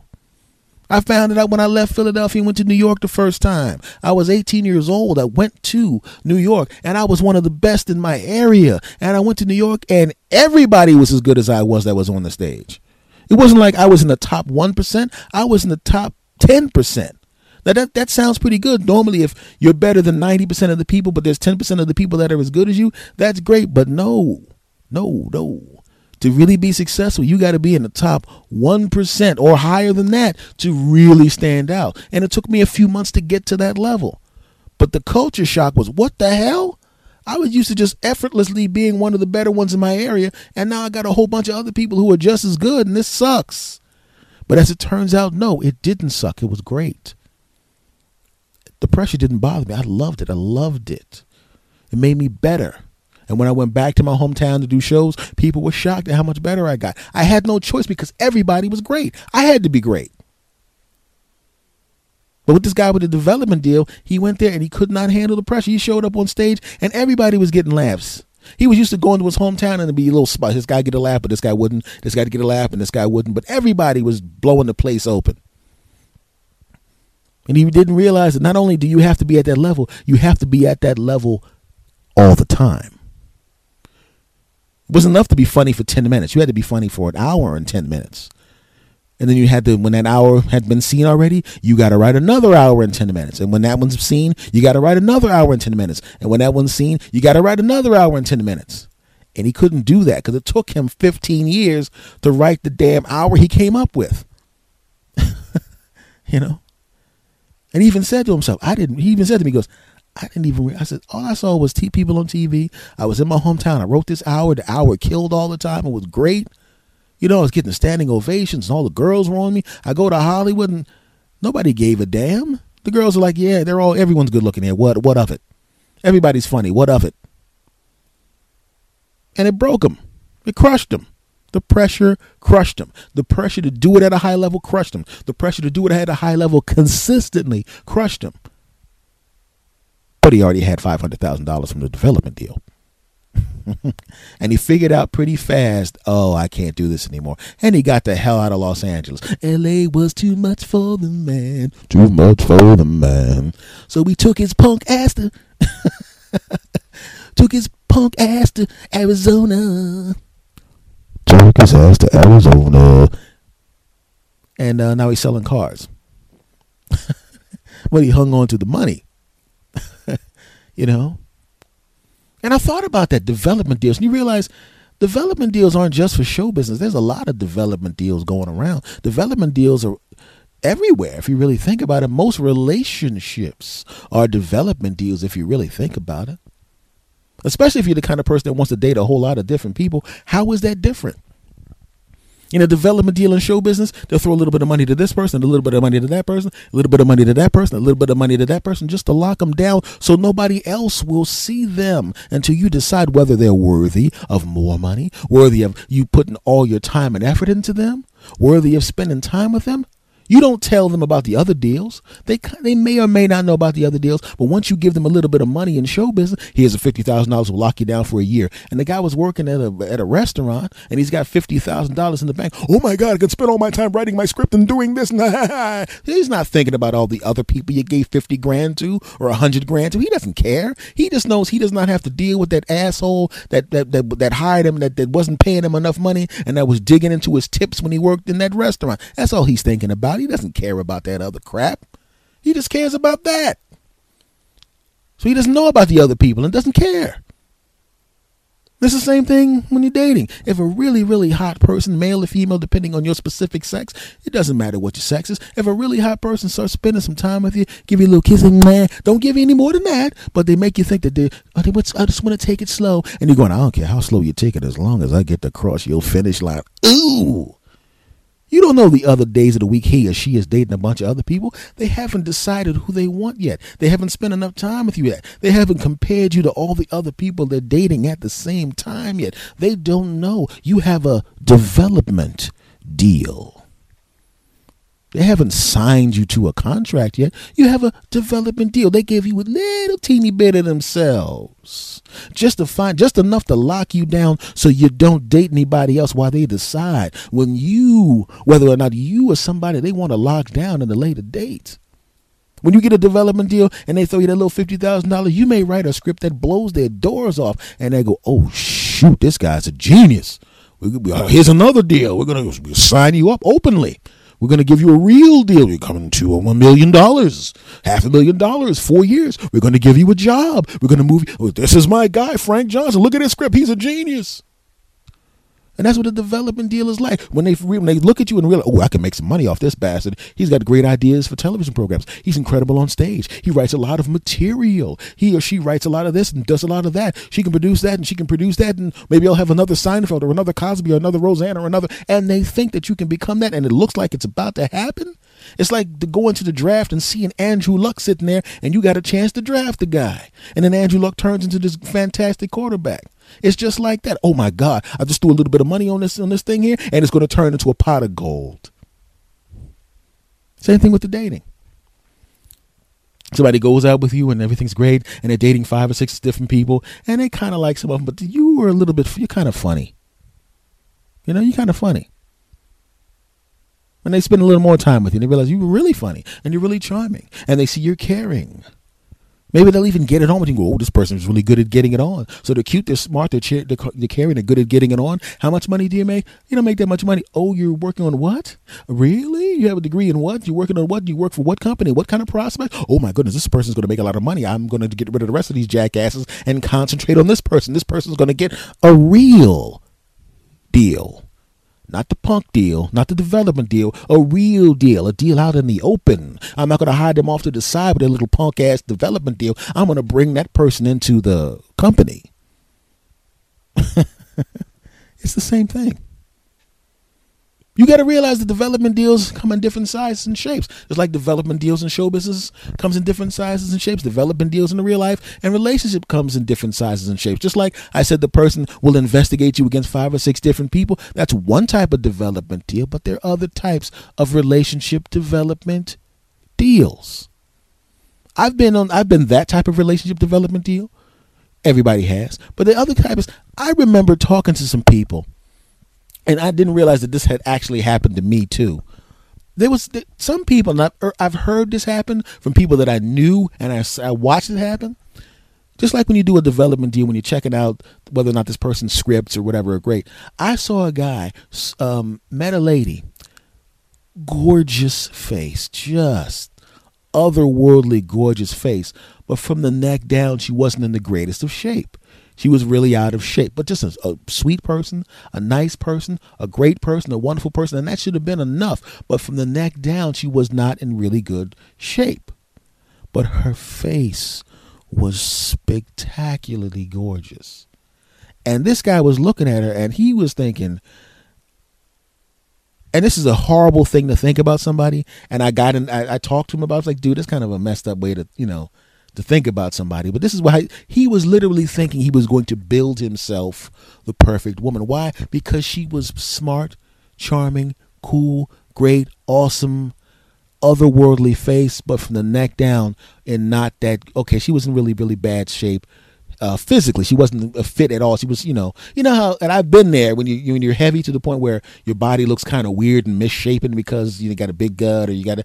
I found it out when I left Philadelphia and went to New York the first time. I was 18 years old. I went to New York and I was one of the best in my area. And I went to New York and everybody was as good as I was that was on the stage. It wasn't like I was in the top 1%, I was in the top 10%. Now that, that sounds pretty good. Normally, if you're better than 90% of the people, but there's 10% of the people that are as good as you, that's great. But no, no, no. To really be successful, you got to be in the top 1% or higher than that to really stand out. And it took me a few months to get to that level. But the culture shock was what the hell? I was used to just effortlessly being one of the better ones in my area, and now I got a whole bunch of other people who are just as good, and this sucks. But as it turns out, no, it didn't suck. It was great. The pressure didn't bother me. I loved it. I loved it. It made me better. And when I went back to my hometown to do shows, people were shocked at how much better I got. I had no choice because everybody was great. I had to be great. But with this guy with the development deal, he went there and he could not handle the pressure. He showed up on stage and everybody was getting laughs. He was used to going to his hometown and be a little spot. This guy get a laugh, but this guy wouldn't. This guy get a laugh, and this guy wouldn't. But everybody was blowing the place open. And he didn't realize that not only do you have to be at that level, you have to be at that level all the time. Wasn't enough to be funny for 10 minutes. You had to be funny for an hour and 10 minutes. And then you had to, when that hour had been seen already, you got to write another hour and 10 minutes. And when that one's seen, you got to write another hour and 10 minutes. And when that one's seen, you got to write another hour and 10 minutes. And he couldn't do that because it took him 15 years to write the damn hour he came up with. you know? And he even said to himself, I didn't, he even said to me, he goes, I didn't even. I said all I saw was t- people on TV. I was in my hometown. I wrote this hour. The hour killed all the time. It was great. You know, I was getting standing ovations, and all the girls were on me. I go to Hollywood, and nobody gave a damn. The girls are like, "Yeah, they're all. Everyone's good looking here. What? What of it? Everybody's funny. What of it?" And it broke him. It crushed him. The pressure crushed him. The pressure to do it at a high level crushed him. The pressure to do it at a high level consistently crushed him but he already had $500,000 from the development deal. and he figured out pretty fast, oh, I can't do this anymore. And he got the hell out of Los Angeles. LA was too much for the man. Too much for the man. So we took his punk ass to took his punk ass to Arizona. Took his ass to Arizona. And uh, now he's selling cars. but he hung on to the money you know? And I thought about that development deals. And you realize development deals aren't just for show business. There's a lot of development deals going around. Development deals are everywhere if you really think about it. Most relationships are development deals if you really think about it. Especially if you're the kind of person that wants to date a whole lot of different people. How is that different? In a development deal in show business, they'll throw a little bit of money to this person, a little bit of money to that person, a little bit of money to that person, a little bit of money to that person, just to lock them down so nobody else will see them until you decide whether they're worthy of more money, worthy of you putting all your time and effort into them, worthy of spending time with them. You don't tell them about the other deals. They they may or may not know about the other deals, but once you give them a little bit of money in show business, here's a fifty thousand dollars will lock you down for a year. And the guy was working at a at a restaurant, and he's got fifty thousand dollars in the bank. Oh my God, I could spend all my time writing my script and doing this. he's not thinking about all the other people you gave fifty grand to or a hundred grand to. He doesn't care. He just knows he does not have to deal with that asshole that that that, that hired him that, that wasn't paying him enough money and that was digging into his tips when he worked in that restaurant. That's all he's thinking about. He doesn't care about that other crap. He just cares about that. So he doesn't know about the other people and doesn't care. It's the same thing when you're dating. If a really, really hot person, male or female, depending on your specific sex, it doesn't matter what your sex is. If a really hot person starts spending some time with you, give you a little kissing, man, don't give you any more than that, but they make you think that they, oh, they I just want to take it slow. And you're going, I don't care how slow you take it as long as I get to cross your finish line. Ooh. You don't know the other days of the week he or she is dating a bunch of other people. They haven't decided who they want yet. They haven't spent enough time with you yet. They haven't compared you to all the other people they're dating at the same time yet. They don't know. You have a development deal. They haven't signed you to a contract yet. You have a development deal. They gave you a little teeny bit of themselves. Just to find just enough to lock you down so you don't date anybody else while they decide when you whether or not you or somebody they want to lock down in the later date. When you get a development deal and they throw you that little fifty thousand dollars, you may write a script that blows their doors off, and they go, "Oh shoot, this guy's a genius." Oh, here's another deal. We're gonna sign you up openly. We're going to give you a real deal. You're coming to a million dollars, half a million dollars, four years. We're going to give you a job. We're going to move. Oh, this is my guy, Frank Johnson. Look at his script. He's a genius. And that's what a development deal is like. When they when they look at you and realize, oh, I can make some money off this bastard. He's got great ideas for television programs. He's incredible on stage. He writes a lot of material. He or she writes a lot of this and does a lot of that. She can produce that and she can produce that, and maybe I'll have another Seinfeld or another Cosby or another Roseanne or another. And they think that you can become that, and it looks like it's about to happen. It's like going to the draft and seeing Andrew Luck sitting there, and you got a chance to draft the guy, and then Andrew Luck turns into this fantastic quarterback. It's just like that. Oh my God! I just threw a little bit of money on this on this thing here, and it's going to turn into a pot of gold. Same thing with the dating. Somebody goes out with you and everything's great, and they're dating five or six different people, and they kind of like some of them, but you were a little bit, you're kind of funny. You know, you're kind of funny. And they spend a little more time with you, and they realize you were really funny and you're really charming, and they see you're caring. Maybe they'll even get it on with you. Go, oh, this person's really good at getting it on. So they're cute, they're smart, they're, they're, they're caring, they're good at getting it on. How much money do you make? You don't make that much money. Oh, you're working on what? Really? You have a degree in what? You're working on what? You work for what company? What kind of prospect? Oh my goodness, this person's going to make a lot of money. I'm going to get rid of the rest of these jackasses and concentrate on this person. This person's going to get a real deal not the punk deal, not the development deal, a real deal, a deal out in the open. I'm not going to hide them off to the side with a little punk ass development deal. I'm going to bring that person into the company. it's the same thing. You got to realize the development deals come in different sizes and shapes. It's like development deals in show business comes in different sizes and shapes. Development deals in the real life and relationship comes in different sizes and shapes. Just like I said, the person will investigate you against five or six different people. That's one type of development deal, but there are other types of relationship development deals. I've been on. I've been that type of relationship development deal. Everybody has, but the other type is. I remember talking to some people and I didn't realize that this had actually happened to me too. There was some people, and er, I've heard this happen from people that I knew, and I, I watched it happen. Just like when you do a development deal, when you're checking out whether or not this person's scripts or whatever are great. I saw a guy, um, met a lady, gorgeous face, just otherworldly gorgeous face, but from the neck down, she wasn't in the greatest of shape. She was really out of shape, but just a, a, sweet person, a nice person, a great person, a wonderful person, and that should have been enough. But from the neck down, she was not in really good shape. But her face was spectacularly gorgeous. And this guy was looking at her and he was thinking, and this is a horrible thing to think about somebody. And I got in, I, I talked to him about. I was like, dude, that's kind of a messed up way to, you know, to think about somebody. But this is why he was literally thinking he was going to build himself the perfect woman. Why? Because she was smart, charming, cool, great, awesome, otherworldly face, but from the neck down, and not that. Okay, she was in really, really bad shape. Uh, physically, she wasn't a fit at all. She was, you know, you know how, and I've been there when you when you're heavy to the point where your body looks kind of weird and misshapen because you got a big gut or you got a,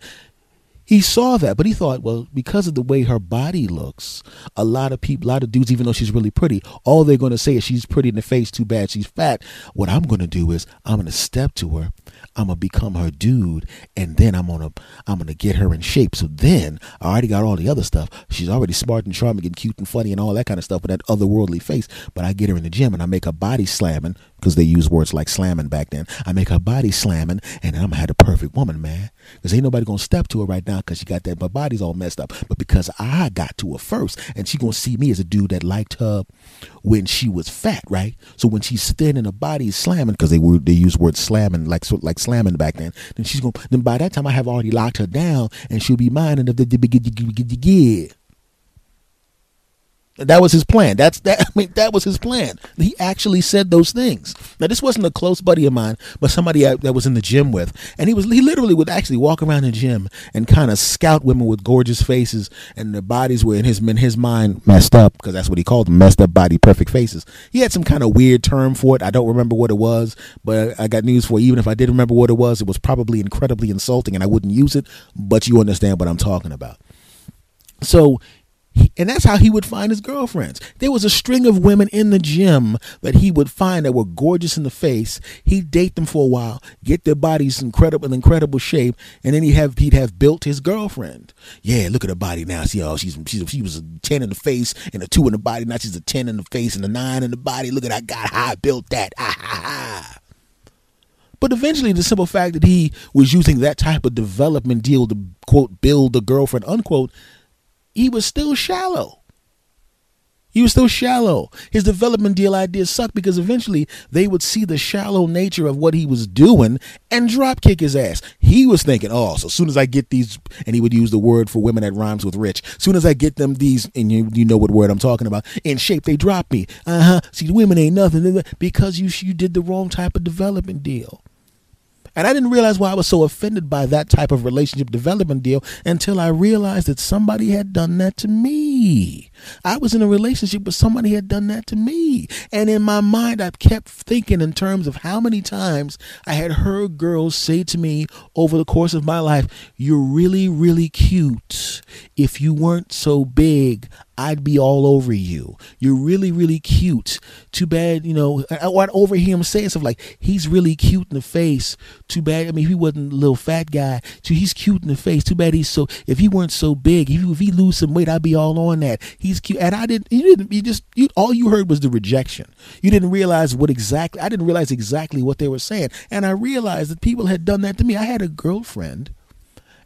he saw that, but he thought, well, because of the way her body looks, a lot of people, a lot of dudes, even though she's really pretty, all they're going to say is she's pretty in the face, too bad she's fat. What I'm going to do is I'm going to step to her, I'm going to become her dude, and then I'm going to I'm going to get her in shape. So then I already got all the other stuff. She's already smart and charming and cute and funny and all that kind of stuff with that otherworldly face. But I get her in the gym and I make her body slamming because they use words like slamming back then. I make her body slamming, and I'm have the perfect woman, man. Because ain't nobody gonna step to her right now because she got that. My body's all messed up. But because I got to her first, and she gonna see me as a dude that liked her when she was fat, right? So when she's thin and her body's slamming, because they were they use word slamming like so, like slamming back then. Then she's gonna. Then by that time I have already locked her down, and she'll be mine. And the the that was his plan. That's that. I mean, that was his plan. He actually said those things. Now, this wasn't a close buddy of mine, but somebody I, that was in the gym with, and he was he literally would actually walk around the gym and kind of scout women with gorgeous faces, and their bodies were in his in his mind messed up because that's what he called them, messed up body, perfect faces. He had some kind of weird term for it. I don't remember what it was, but I got news for you. Even if I did remember what it was, it was probably incredibly insulting, and I wouldn't use it. But you understand what I'm talking about. So and that's how he would find his girlfriends. There was a string of women in the gym that he would find that were gorgeous in the face. He'd date them for a while, get their bodies incredible, in incredible shape, and then he'd have he'd have built his girlfriend. Yeah, look at her body now. See, oh, she's, she's she was a ten in the face and a two in the body. Now she's a ten in the face and a nine in the body. Look at I got how I built that. Ah. But eventually, the simple fact that he was using that type of development deal to quote build a girlfriend unquote he was still shallow. He was still shallow. His development deal ideas sucked because eventually they would see the shallow nature of what he was doing and drop kick his ass. He was thinking, oh, so as soon as I get these, and he would use the word for women that rhymes with rich. As soon as I get them these, and you, you know what word I'm talking about, in shape, they drop me. Uh huh. See, women ain't nothing because you you did the wrong type of development deal. And I didn't realize why I was so offended by that type of relationship development deal until I realized that somebody had done that to me. I was in a relationship with somebody had done that to me. And in my mind, I kept thinking in terms of how many times I had heard girls say to me over the course of my life, You're really, really cute. If you weren't so big, I'd be all over you. You're really, really cute. Too bad, you know. I, I'd overhear him saying stuff like, "He's really cute in the face." Too bad. I mean, if he wasn't a little fat guy, too, he's cute in the face. Too bad he's so. If he weren't so big, if, he, if he lose some weight, I'd be all on that. He's cute, and I didn't. You didn't. You just. You all you heard was the rejection. You didn't realize what exactly. I didn't realize exactly what they were saying, and I realized that people had done that to me. I had a girlfriend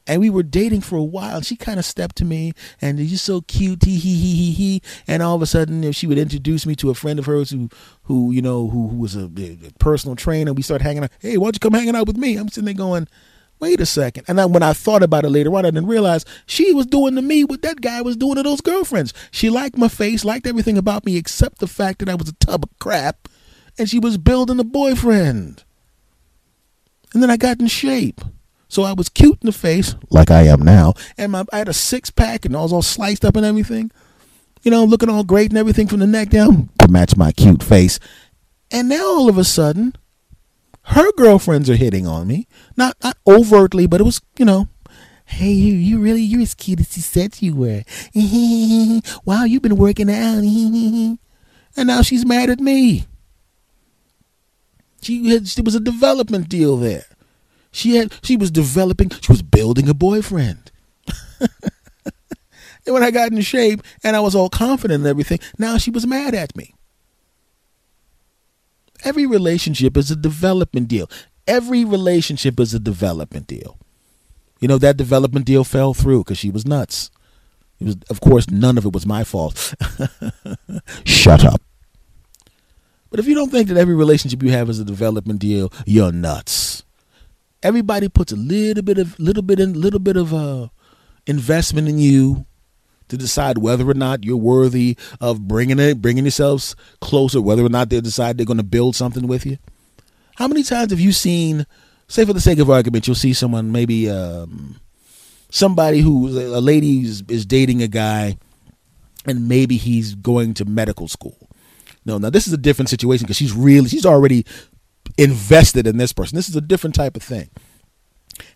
and we were dating for a while. She kind of stepped to me, and you're so cute, he he he he he. And all of a sudden, she would introduce me to a friend of hers who, who you know, who, who was a, a, personal trainer. We started hanging out. Hey, why don't you come hanging out with me? I'm sitting there going, wait a second. And then when I thought about it later on, I didn't realize she was doing to me what that guy was doing to those girlfriends. She liked my face, liked everything about me except the fact that I was a tub of crap, and she was building a boyfriend. And then I got in shape. So I was cute in the face, like I am now, and my, I had a six pack and I was all sliced up and everything. You know, looking all great and everything from the neck down to match my cute face. And now all of a sudden, her girlfriends are hitting on me. Not not overtly, but it was, you know, hey, you you really you're as cute as you said you were. wow, you've been working out. and now she's mad at me. She had, there was a development deal there. She had she was developing, she was building a boyfriend. and when I got in shape and I was all confident and everything, now she was mad at me. Every relationship is a development deal. Every relationship is a development deal. You know that development deal fell through because she was nuts. It was, of course, none of it was my fault. Shut up. But if you don't think that every relationship you have is a development deal, you're nuts. Everybody puts a little bit of little bit in little bit of uh, investment in you to decide whether or not you're worthy of bringing it, bringing yourselves closer, whether or not they decide they're going to build something with you. How many times have you seen, say for the sake of argument, you'll see someone maybe um, somebody who a lady is, is dating a guy, and maybe he's going to medical school. No, now this is a different situation because she's really she's already invested in this person. This is a different type of thing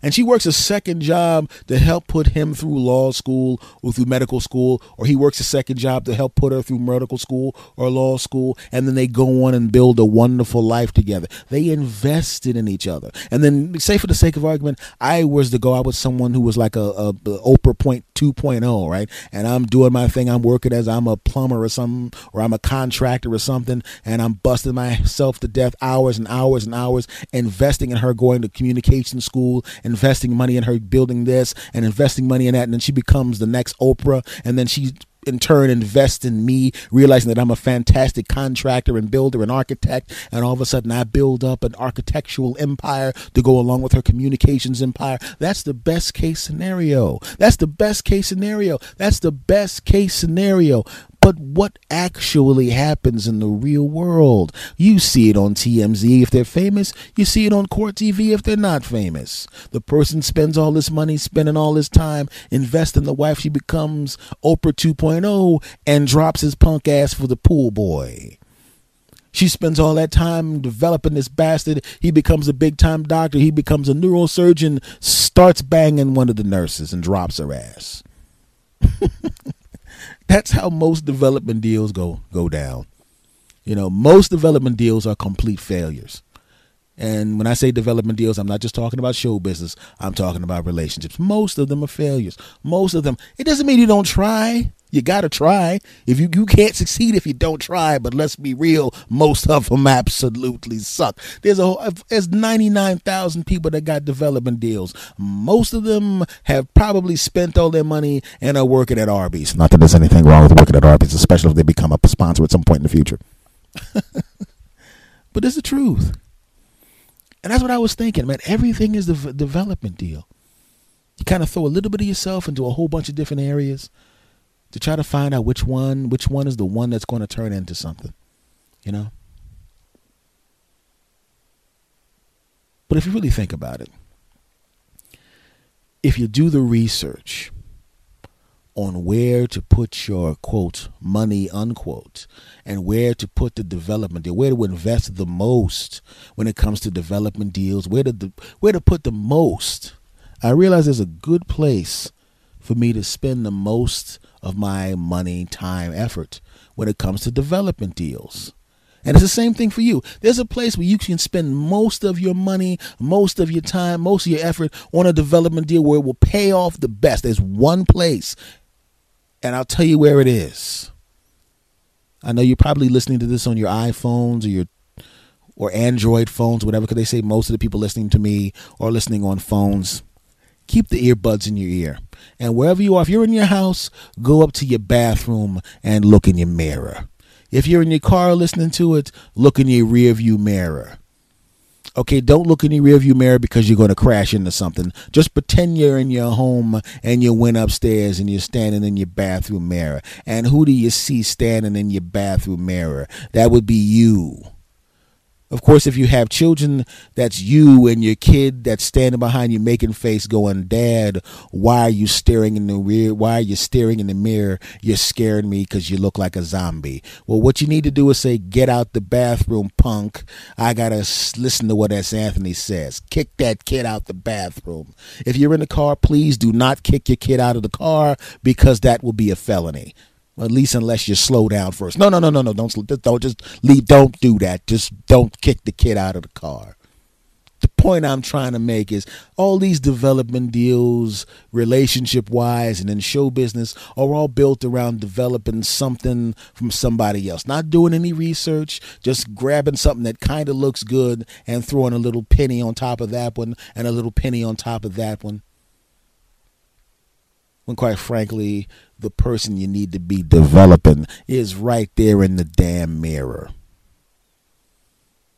and she works a second job to help put him through law school or through medical school or he works a second job to help put her through medical school or law school and then they go on and build a wonderful life together. They invested in each other. And then say for the sake of argument i was to go out with someone who was like a, a, a oprah point 2.0 right? And i'm doing my thing. I'm working as i'm a plumber or something or i'm a contractor or something and i'm busting myself to death hours and hours and hours investing in her going to communication school investing money in her building this and investing money in that, and then she becomes the next Oprah, and then she in turn invest in me, realizing that I'm a fantastic contractor and builder and architect, and all of a sudden I build up an architectural empire to go along with her communications empire. That's the best case scenario. That's the best case scenario. That's the best case scenario. But what actually happens in the real world? You see it on TMZ if they're famous. You see it on Court TV if they're not famous. The person spends all this money, spending all this time, investing the wife. She becomes Oprah 2.0 and drops his punk ass for the pool boy. She spends all that time developing this bastard. He becomes a big time doctor. He becomes a neurosurgeon, starts banging one of the nurses and drops her ass. That's how most development deals go go down. You know, most development deals are complete failures. And when I say development deals, I'm not just talking about show business. I'm talking about relationships. Most of them are failures. Most of them. It doesn't mean you don't try. You got to try. If you you can't succeed if you don't try. But let's be real, most of them absolutely suck. There's a there's 99,000 people that got development deals. Most of them have probably spent all their money and are working at Arby's. Not that there's anything wrong with working at Arby's, especially if they become a sponsor at some point in the future. but it's the truth. And that's what I was thinking, man. Everything is the development deal. You kind of throw a little bit of yourself into a whole bunch of different areas to try to find out which one which one is the one that's going to turn into something you know but if you really think about it if you do the research on where to put your quote money unquote and where to put the development deal, where to invest the most when it comes to development deals, where to where to put the most. I realize there's a good place for me to spend the most of my money, time, effort when it comes to development deals. And it's the same thing for you. There's a place where you can spend most of your money, most of your time, most of your effort on a development deal where it will pay off the best. There's one place, and I'll tell you where it is. I know you're probably listening to this on your iPhones or your or Android phones, whatever, because they say most of the people listening to me are listening on phones keep the earbuds in your ear. And wherever you are, if you're in your house, go up to your bathroom and look in your mirror. If you're in your car listening to it, look in your rearview mirror. Okay, don't look in your rearview mirror because you're going to crash into something. Just pretend you're in your home and you went upstairs and you're standing in your bathroom mirror. And who do you see standing in your bathroom mirror? That would be you. Of course, if you have children, that's you and your kid that's standing behind you making face going, Dad, why are you staring in the rear? Why are you staring in the mirror? You're scaring me because you look like a zombie. Well, what you need to do is say, Get out the bathroom, punk. I got to listen to what S. Anthony says. Kick that kid out the bathroom. If you're in the car, please do not kick your kid out of the car because that will be a felony at least unless you slow down first. No, no, no, no, no. Don't don't just leave. Don't do that. Just don't kick the kid out of the car. The point I'm trying to make is all these development deals, relationship wise, and in show business are all built around developing something from somebody else. Not doing any research, just grabbing something that kind of looks good and throwing a little penny on top of that one and a little penny on top of that one when quite frankly, the person you need to be developing is right there in the damn mirror.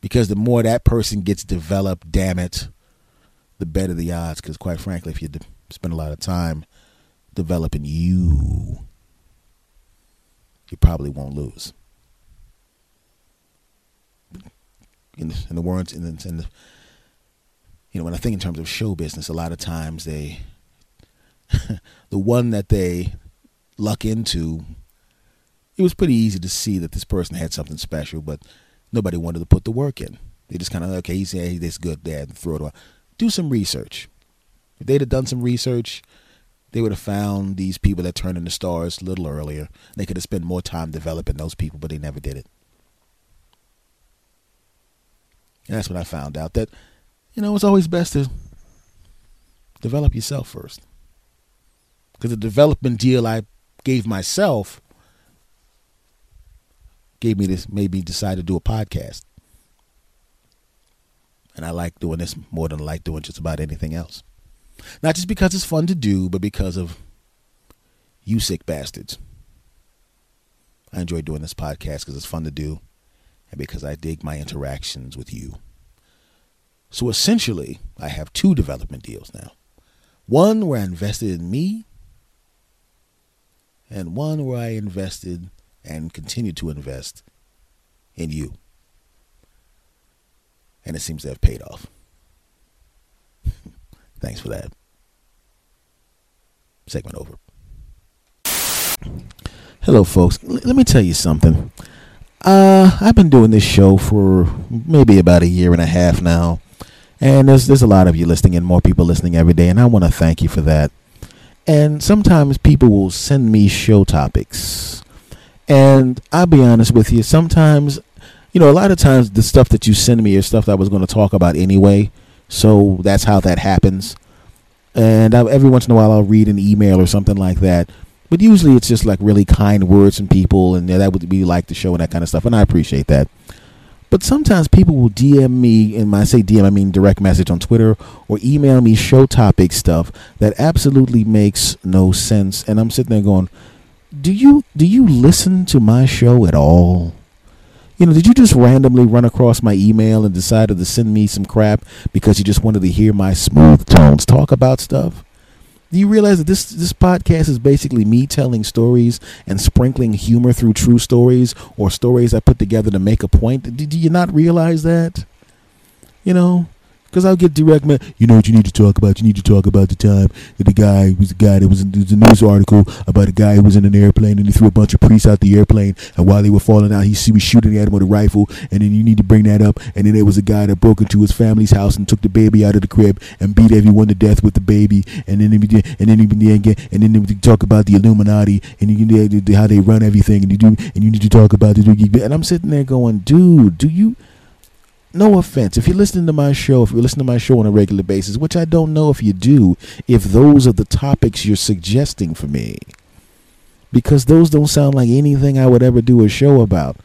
Because the more that person gets developed, damn it, the better the odds. Because quite frankly, if you de- spend a lot of time developing you, you probably won't lose. In the, in the words, in in the, you know, when I think in terms of show business, a lot of times they, the one that they luck into, it was pretty easy to see that this person had something special, but nobody wanted to put the work in. They just kind of okay, he's hey, this good, dad, throw it away. Do some research. If they'd have done some research, they would have found these people that turned into stars a little earlier. They could have spent more time developing those people, but they never did it. And that's when I found out that, you know, it's always best to develop yourself first. Because the development deal I gave myself gave me this, made me decide to do a podcast. And I like doing this more than I like doing just about anything else. Not just because it's fun to do, but because of you sick bastards. I enjoy doing this podcast because it's fun to do and because I dig my interactions with you. So essentially, I have two development deals now. One where I invested in me, and one where I invested and continue to invest in you. And it seems to have paid off. Thanks for that. Segment over. Hello, folks. L- let me tell you something. Uh, I've been doing this show for maybe about a year and a half now, and there's there's a lot of you listening and more people listening every day, and I want to thank you for that. And sometimes people will send me show topics, and I'll be honest with you. Sometimes, you know, a lot of times the stuff that you send me is stuff that I was going to talk about anyway. So that's how that happens. And I, every once in a while, I'll read an email or something like that. But usually, it's just like really kind words from people, and that would be like the show and that kind of stuff. And I appreciate that. But sometimes people will DM me, and when I say DM, I mean direct message on Twitter or email me show topic stuff that absolutely makes no sense. And I'm sitting there going, "Do you do you listen to my show at all?" You know, did you just randomly run across my email and decided to send me some crap because you just wanted to hear my smooth tones talk about stuff? Do you realize that this this podcast is basically me telling stories and sprinkling humor through true stories or stories I put together to make a point? Did you not realize that? You know, because I'll get direct. Me- you know what you need to talk about? You need to talk about the time that the guy was the guy that was in a news article about a guy who was in an airplane and he threw a bunch of priests out the airplane and while they were falling out, he, was shooting at him with a rifle. And then you need to bring that up. And then there was a guy that broke into his family's house and took the baby out of the crib and beat everyone to death with the baby. And then he, and then he, get and then they talk about the Illuminati and you how they run everything and you do and you need to talk about it. And I'm sitting there going, dude, do you? No offense, if you're listening to my show, if you're listening to my show on a regular basis, which I don't know if you do, if those are the topics you're suggesting for me, because those don't sound like anything I would ever do a show about.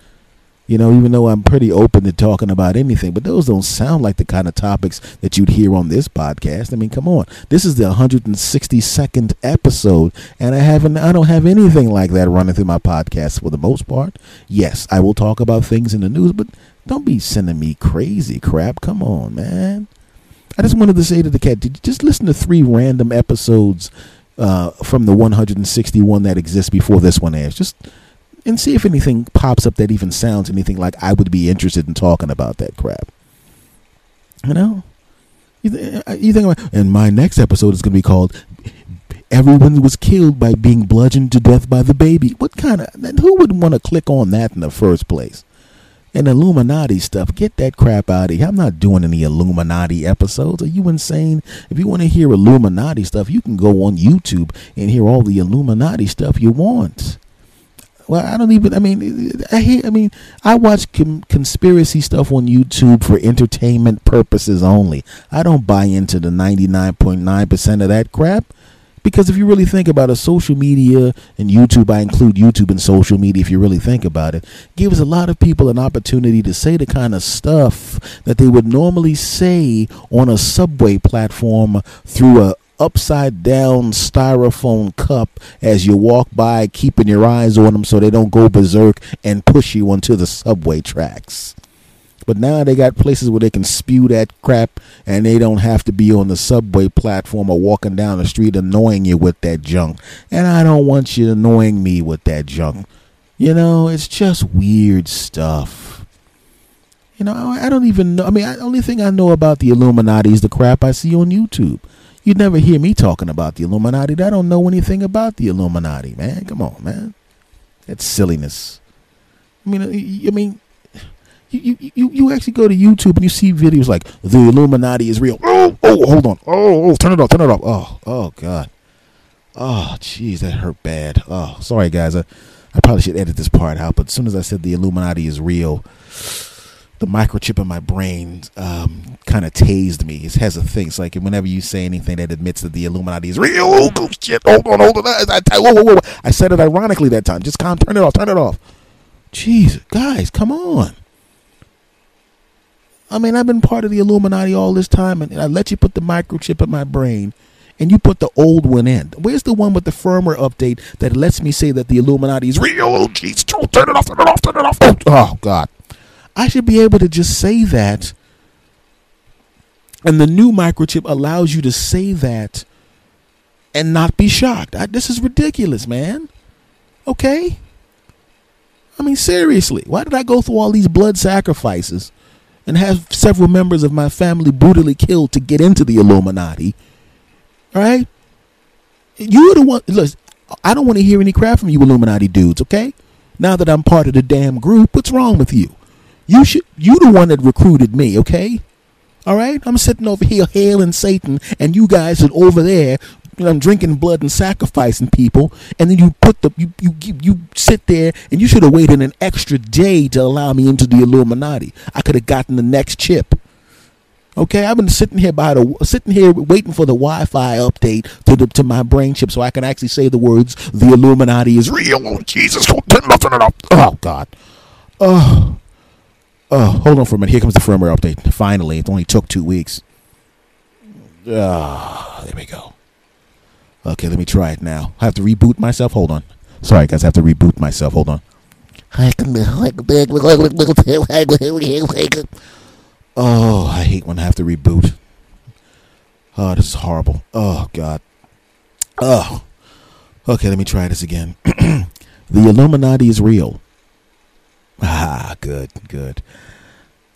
You know, even though I'm pretty open to talking about anything, but those don't sound like the kind of topics that you'd hear on this podcast. I mean, come on. This is the 162nd episode, and I haven't I don't have anything like that running through my podcast for the most part. Yes, I will talk about things in the news, but don't be sending me crazy crap. Come on, man. I just wanted to say to the cat, did you just listen to three random episodes uh, from the 161 that exists before this one airs? Just and see if anything pops up that even sounds anything like I would be interested in talking about that crap. You know, you, th- you think about, and my next episode is going to be called "Everyone Was Killed by Being Bludgeoned to Death by the Baby." What kind of who would want to click on that in the first place? And Illuminati stuff, get that crap out of here. I'm not doing any Illuminati episodes. Are you insane? If you want to hear Illuminati stuff, you can go on YouTube and hear all the Illuminati stuff you want. Well, I don't even. I mean, I hate. I mean, I watch com- conspiracy stuff on YouTube for entertainment purposes only. I don't buy into the ninety nine point nine percent of that crap. Because if you really think about it, social media and YouTube, I include YouTube in social media if you really think about it, gives a lot of people an opportunity to say the kind of stuff that they would normally say on a subway platform through a upside down styrofoam cup as you walk by, keeping your eyes on them so they don't go berserk and push you onto the subway tracks. But now they got places where they can spew that crap and they don't have to be on the subway platform or walking down the street annoying you with that junk. And I don't want you annoying me with that junk. You know, it's just weird stuff. You know, I don't even know. I mean, the only thing I know about the Illuminati is the crap I see on YouTube. You'd never hear me talking about the Illuminati. I don't know anything about the Illuminati, man. Come on, man. That's silliness. I mean, uh, I mean, you, you, you actually go to YouTube and you see videos like the Illuminati is real. Oh, oh, hold on. Oh, oh, turn it off, turn it off. Oh, oh, God. Oh, jeez, that hurt bad. Oh, sorry, guys. I, I probably should edit this part out, but as soon as I said the Illuminati is real, the microchip in my brain um, kind of tased me. It has a thing. It's like whenever you say anything that admits that the Illuminati is real, oh, shit, hold on, hold on. I, I, whoa, whoa, whoa. I said it ironically that time. Just calm, turn it off, turn it off. Jeez, guys, come on. I mean, I've been part of the Illuminati all this time, and I let you put the microchip in my brain, and you put the old one in. Where's the one with the firmware update that lets me say that the Illuminati is real? Oh, jeez, turn it off, turn it off, turn it off. Oh, oh, God. I should be able to just say that. And the new microchip allows you to say that and not be shocked. I, this is ridiculous, man. Okay? I mean, seriously, why did I go through all these blood sacrifices and have several members of my family brutally killed to get into the Illuminati. Right? You're the one. Look, I don't want to hear any crap from you Illuminati dudes, okay? Now that I'm part of the damn group, what's wrong with you? You should you the one that recruited me, okay? All right? I'm sitting over here hailing Satan and you guys are over there I'm drinking blood and sacrificing people, and then you put the you you you sit there and you should have waited an extra day to allow me into the Illuminati. I could have gotten the next chip. Okay, I've been sitting here by the sitting here waiting for the Wi-Fi update to the to my brain chip so I can actually say the words "The Illuminati is real." Oh, Jesus, off, turn it off. Oh God. Oh. Oh, hold on for a minute. Here comes the firmware update. Finally, it only took two weeks. Ah, oh, there we go. Okay, let me try it now. I have to reboot myself. Hold on. Sorry, guys. I have to reboot myself. Hold on. Oh, I hate when I have to reboot. Oh, this is horrible. Oh, God. Oh. Okay, let me try this again. the Illuminati is real. Ah, good, good.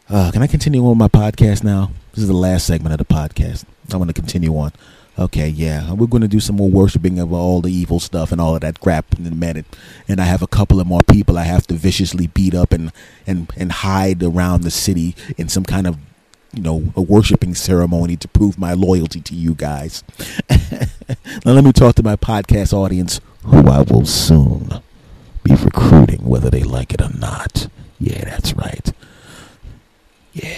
Uh, can I continue on my podcast now? This is the last segment of the podcast. I'm going to continue on. Okay, yeah, we're going to do some more worshiping of all the evil stuff and all of that crap in a minute. And I have a couple of more people I have to viciously beat up and and and hide around the city in some kind of you know a worshiping ceremony to prove my loyalty to you guys. now let me talk to my podcast audience, who I will soon be recruiting, whether they like it or not. Yeah, that's right. Yeah.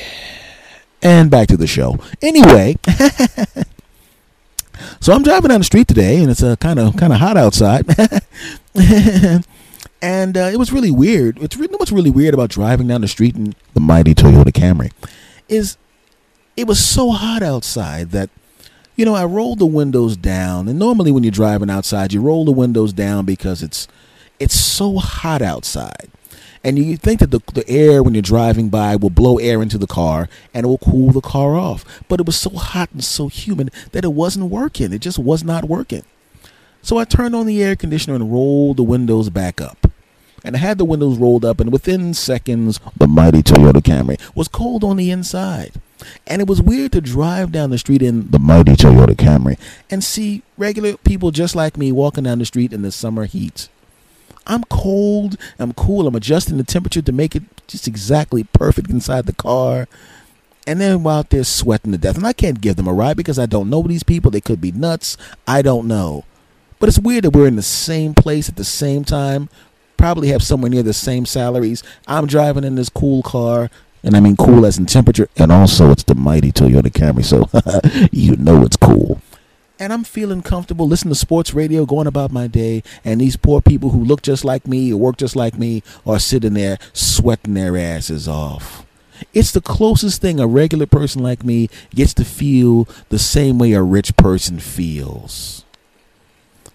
And back to the show. Anyway. So I'm driving down the street today, and it's a kind of kind of hot outside, and uh, it was really weird. It's really what's really weird about driving down the street in the mighty Toyota Camry is it was so hot outside that you know I rolled the windows down, and normally when you're driving outside, you roll the windows down because it's it's so hot outside and you think that the, the air when you're driving by will blow air into the car and it will cool the car off. But it was so hot and so humid that it wasn't working. It just was not working. So I turned on the air conditioner and rolled the windows back up. And I had the windows rolled up, and within seconds, the mighty Toyota Camry was cold on the inside. And it was weird to drive down the street in the mighty Toyota Camry and see regular people just like me walking down the street in the summer heat. I'm cold. I'm cool. I'm adjusting the temperature to make it just exactly perfect inside the car. And then while out there sweating to death. And I can't give them a ride because I don't know these people. They could be nuts. I don't know. But it's weird that we're in the same place at the same time. Probably have somewhere near the same salaries. I'm driving in this cool car. And I mean cool as in temperature. And also it's the mighty Toyota Camry. So you know it's cool and I'm feeling comfortable listening to sports radio, going about my day, and these poor people who look just like me or work just like me are sitting there sweating their asses off. It's the closest thing a regular person like me gets to feel the same way a rich person feels.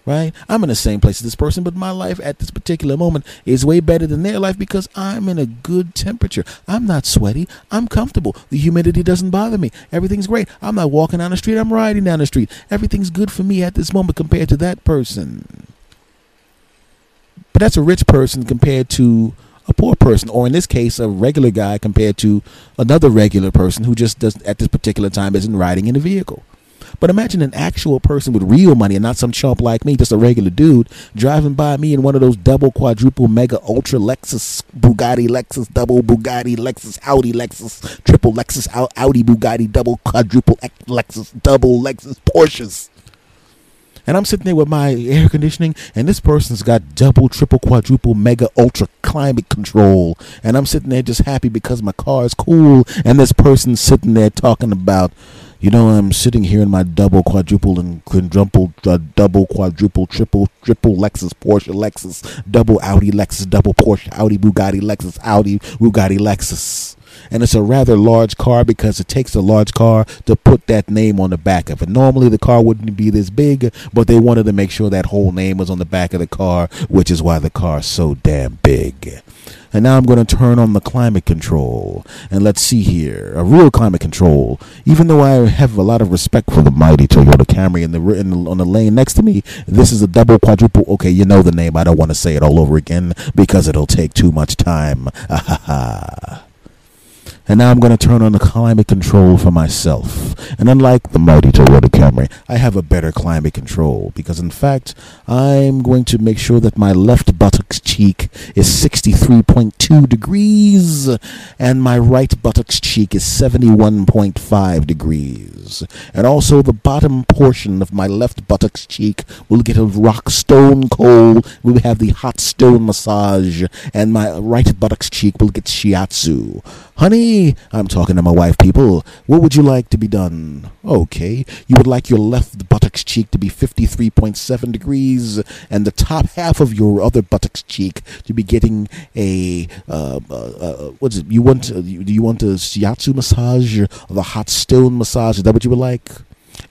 Right? I'm in the same place as this person, but my life at this particular moment is way better than their life because I'm in a good temperature. I'm not sweaty. I'm comfortable. The humidity doesn't bother me. Everything's great. I'm not walking down the street. I'm riding down the street. Everything's good for me at this moment compared to that person. But that's a rich person compared to a poor person, or in this case, a regular guy compared to another regular person who just does at this particular time isn't riding in a vehicle. But imagine an actual person with real money and not some chump like me, just a regular dude, driving by me in one of those double, quadruple, mega, ultra Lexus, Bugatti, Lexus, double Bugatti, Lexus, Audi, Lexus, triple Lexus, Audi, Bugatti, double, quadruple, Lexus, double Lexus, Porsches. And I'm sitting there with my air conditioning, and this person's got double, triple, quadruple, mega, ultra climate control. And I'm sitting there just happy because my car is cool. And this person's sitting there talking about, you know, I'm sitting here in my double, quadruple, and quadruple, uh, double, quadruple, triple, triple Lexus, Porsche, Lexus, double Audi, Lexus, double Porsche, Audi, Bugatti, Lexus, Audi, Bugatti, Lexus and it's a rather large car because it takes a large car to put that name on the back of it. Normally, the car wouldn't be this big, but they wanted to make sure that whole name was on the back of the car, which is why the car's so damn big. And now I'm going to turn on the climate control. And let's see here. A real climate control. Even though I have a lot of respect for the mighty Toyota Camry in the, the, on the lane next to me, this is a double quadruple. Okay, you know the name. I don't want to say it all over again because it'll take too much time. Ah, ha, ha. And now I'm going to turn on the climate control for myself. And unlike the mighty Toyota Camry, I have a better climate control because, in fact, I'm going to make sure that my left buttocks cheek is 63.2 degrees and my right buttocks cheek is 71.5 degrees. And also, the bottom portion of my left buttocks cheek will get a rock stone cold. We'll have the hot stone massage, and my right buttocks cheek will get shiatsu. Honey, I'm talking to my wife, people. What would you like to be done? Okay, you would like your left buttocks cheek to be 53.7 degrees, and the top half of your other buttocks cheek to be getting a uh, uh, uh, what's it? You want? Uh, do you want a shiatsu massage or the hot stone massage? Is that what you would like?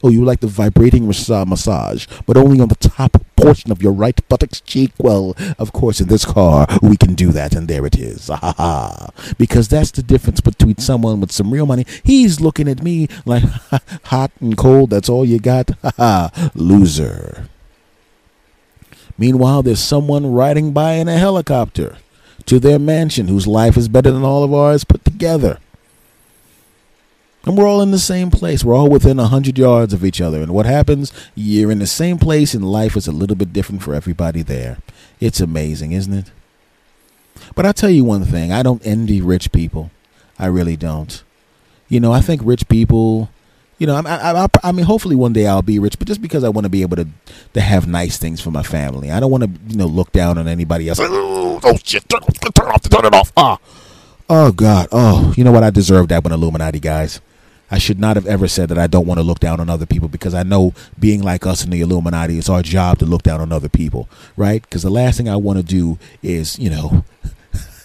Oh, you like the vibrating uh, massage, but only on the top portion of your right buttocks cheek? Well, of course, in this car, we can do that, and there it is. Ha ha ha. Because that's the difference between someone with some real money. He's looking at me like hot and cold, that's all you got? Ha ha. Loser. Meanwhile, there's someone riding by in a helicopter to their mansion whose life is better than all of ours put together. And we're all in the same place. We're all within a hundred yards of each other. And what happens? You're in the same place, and life is a little bit different for everybody there. It's amazing, isn't it? But I'll tell you one thing I don't envy rich people. I really don't. You know, I think rich people. You know, I, I, I, I mean, hopefully one day I'll be rich, but just because I want to be able to to have nice things for my family, I don't want to, you know, look down on anybody else. Oh, oh shit! Turn, turn it off! Turn it off! Ah, oh God! Oh, you know what? I deserve that one, Illuminati guys. I should not have ever said that I don't want to look down on other people because I know being like us in the Illuminati, it's our job to look down on other people, right? Because the last thing I want to do is, you know,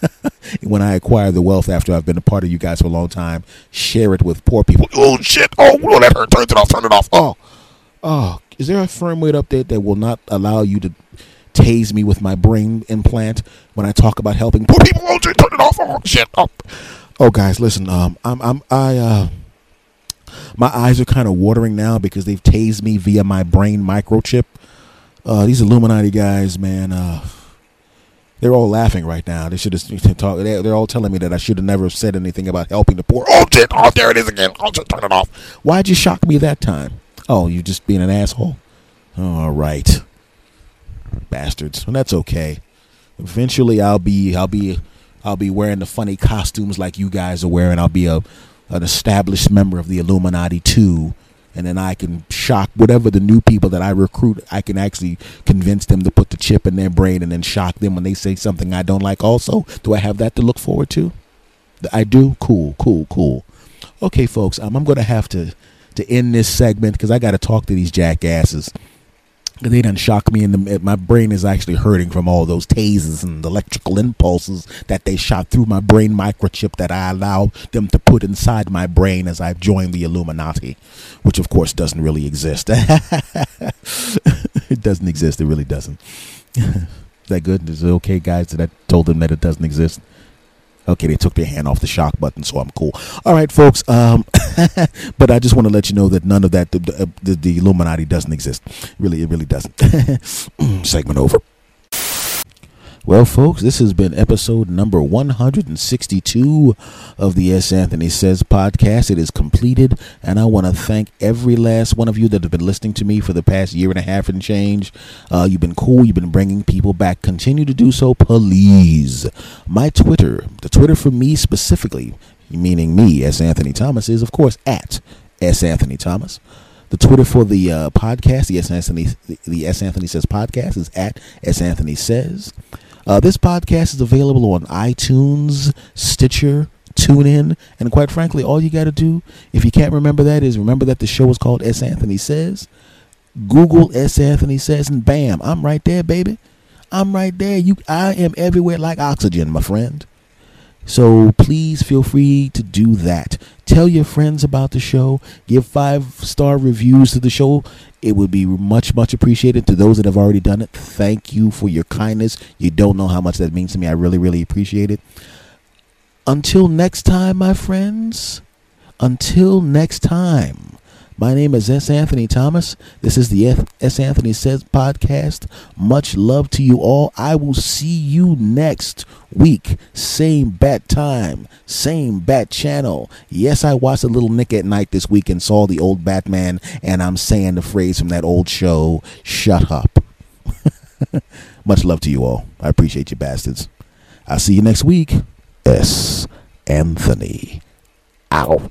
when I acquire the wealth after I've been a part of you guys for a long time, share it with poor people. Oh shit! Oh, oh that hurt. Turn it off. Turn it off. Oh, oh. Is there a firmware update that will not allow you to tase me with my brain implant when I talk about helping poor people? Oh, turn it off. Oh shit! Oh, oh guys, listen. Um, I'm, I'm, I, uh my eyes are kind of watering now because they've tased me via my brain microchip. Uh, these Illuminati guys, man, uh, they're all laughing right now. They should have talk. They're all telling me that I should have never said anything about helping the poor. Oh shit! Oh, there it is again. I'll just turn it off. Why'd you shock me that time? Oh, you just being an asshole. All right, bastards. Well, that's okay. Eventually, I'll be, I'll be, I'll be wearing the funny costumes like you guys are wearing. I'll be a an established member of the Illuminati too, and then I can shock whatever the new people that I recruit. I can actually convince them to put the chip in their brain and then shock them when they say something I don't like. Also, do I have that to look forward to? I do. Cool, cool, cool. Okay, folks, um, I'm going to have to to end this segment because I got to talk to these jackasses. They done shock me, and the, my brain is actually hurting from all those tasers and electrical impulses that they shot through my brain microchip that I allow them to put inside my brain as I've joined the Illuminati, which of course doesn't really exist. it doesn't exist. It really doesn't. Is that good? Is it okay, guys, that I told them that it doesn't exist? Okay, they took their hand off the shock button, so I'm cool. All right, folks. Um, but I just want to let you know that none of that, the, the, the, the Illuminati doesn't exist. Really, it really doesn't. Segment over. Well, folks, this has been episode number 162 of the S. Anthony Says podcast. It is completed, and I want to thank every last one of you that have been listening to me for the past year and a half and change. Uh, you've been cool. You've been bringing people back. Continue to do so, please. My Twitter, the Twitter for me specifically, meaning me, S. Anthony Thomas, is of course at S. Anthony Thomas. The Twitter for the uh, podcast, the S. Anthony, the S. Anthony Says podcast, is at S. Anthony Says. Uh, this podcast is available on iTunes, Stitcher, TuneIn, and quite frankly, all you got to do, if you can't remember that, is remember that the show is called S. Anthony Says. Google S. Anthony Says, and bam, I'm right there, baby. I'm right there. You, I am everywhere like oxygen, my friend. So please feel free to do that. Tell your friends about the show. Give five star reviews to the show. It would be much, much appreciated to those that have already done it. Thank you for your kindness. You don't know how much that means to me. I really, really appreciate it. Until next time, my friends. Until next time. My name is S. Anthony Thomas. This is the S. Anthony Says podcast. Much love to you all. I will see you next week. Same bat time, same bat channel. Yes, I watched a little Nick at Nite this week and saw the old Batman, and I'm saying the phrase from that old show shut up. Much love to you all. I appreciate you, bastards. I'll see you next week. S. Anthony. Out.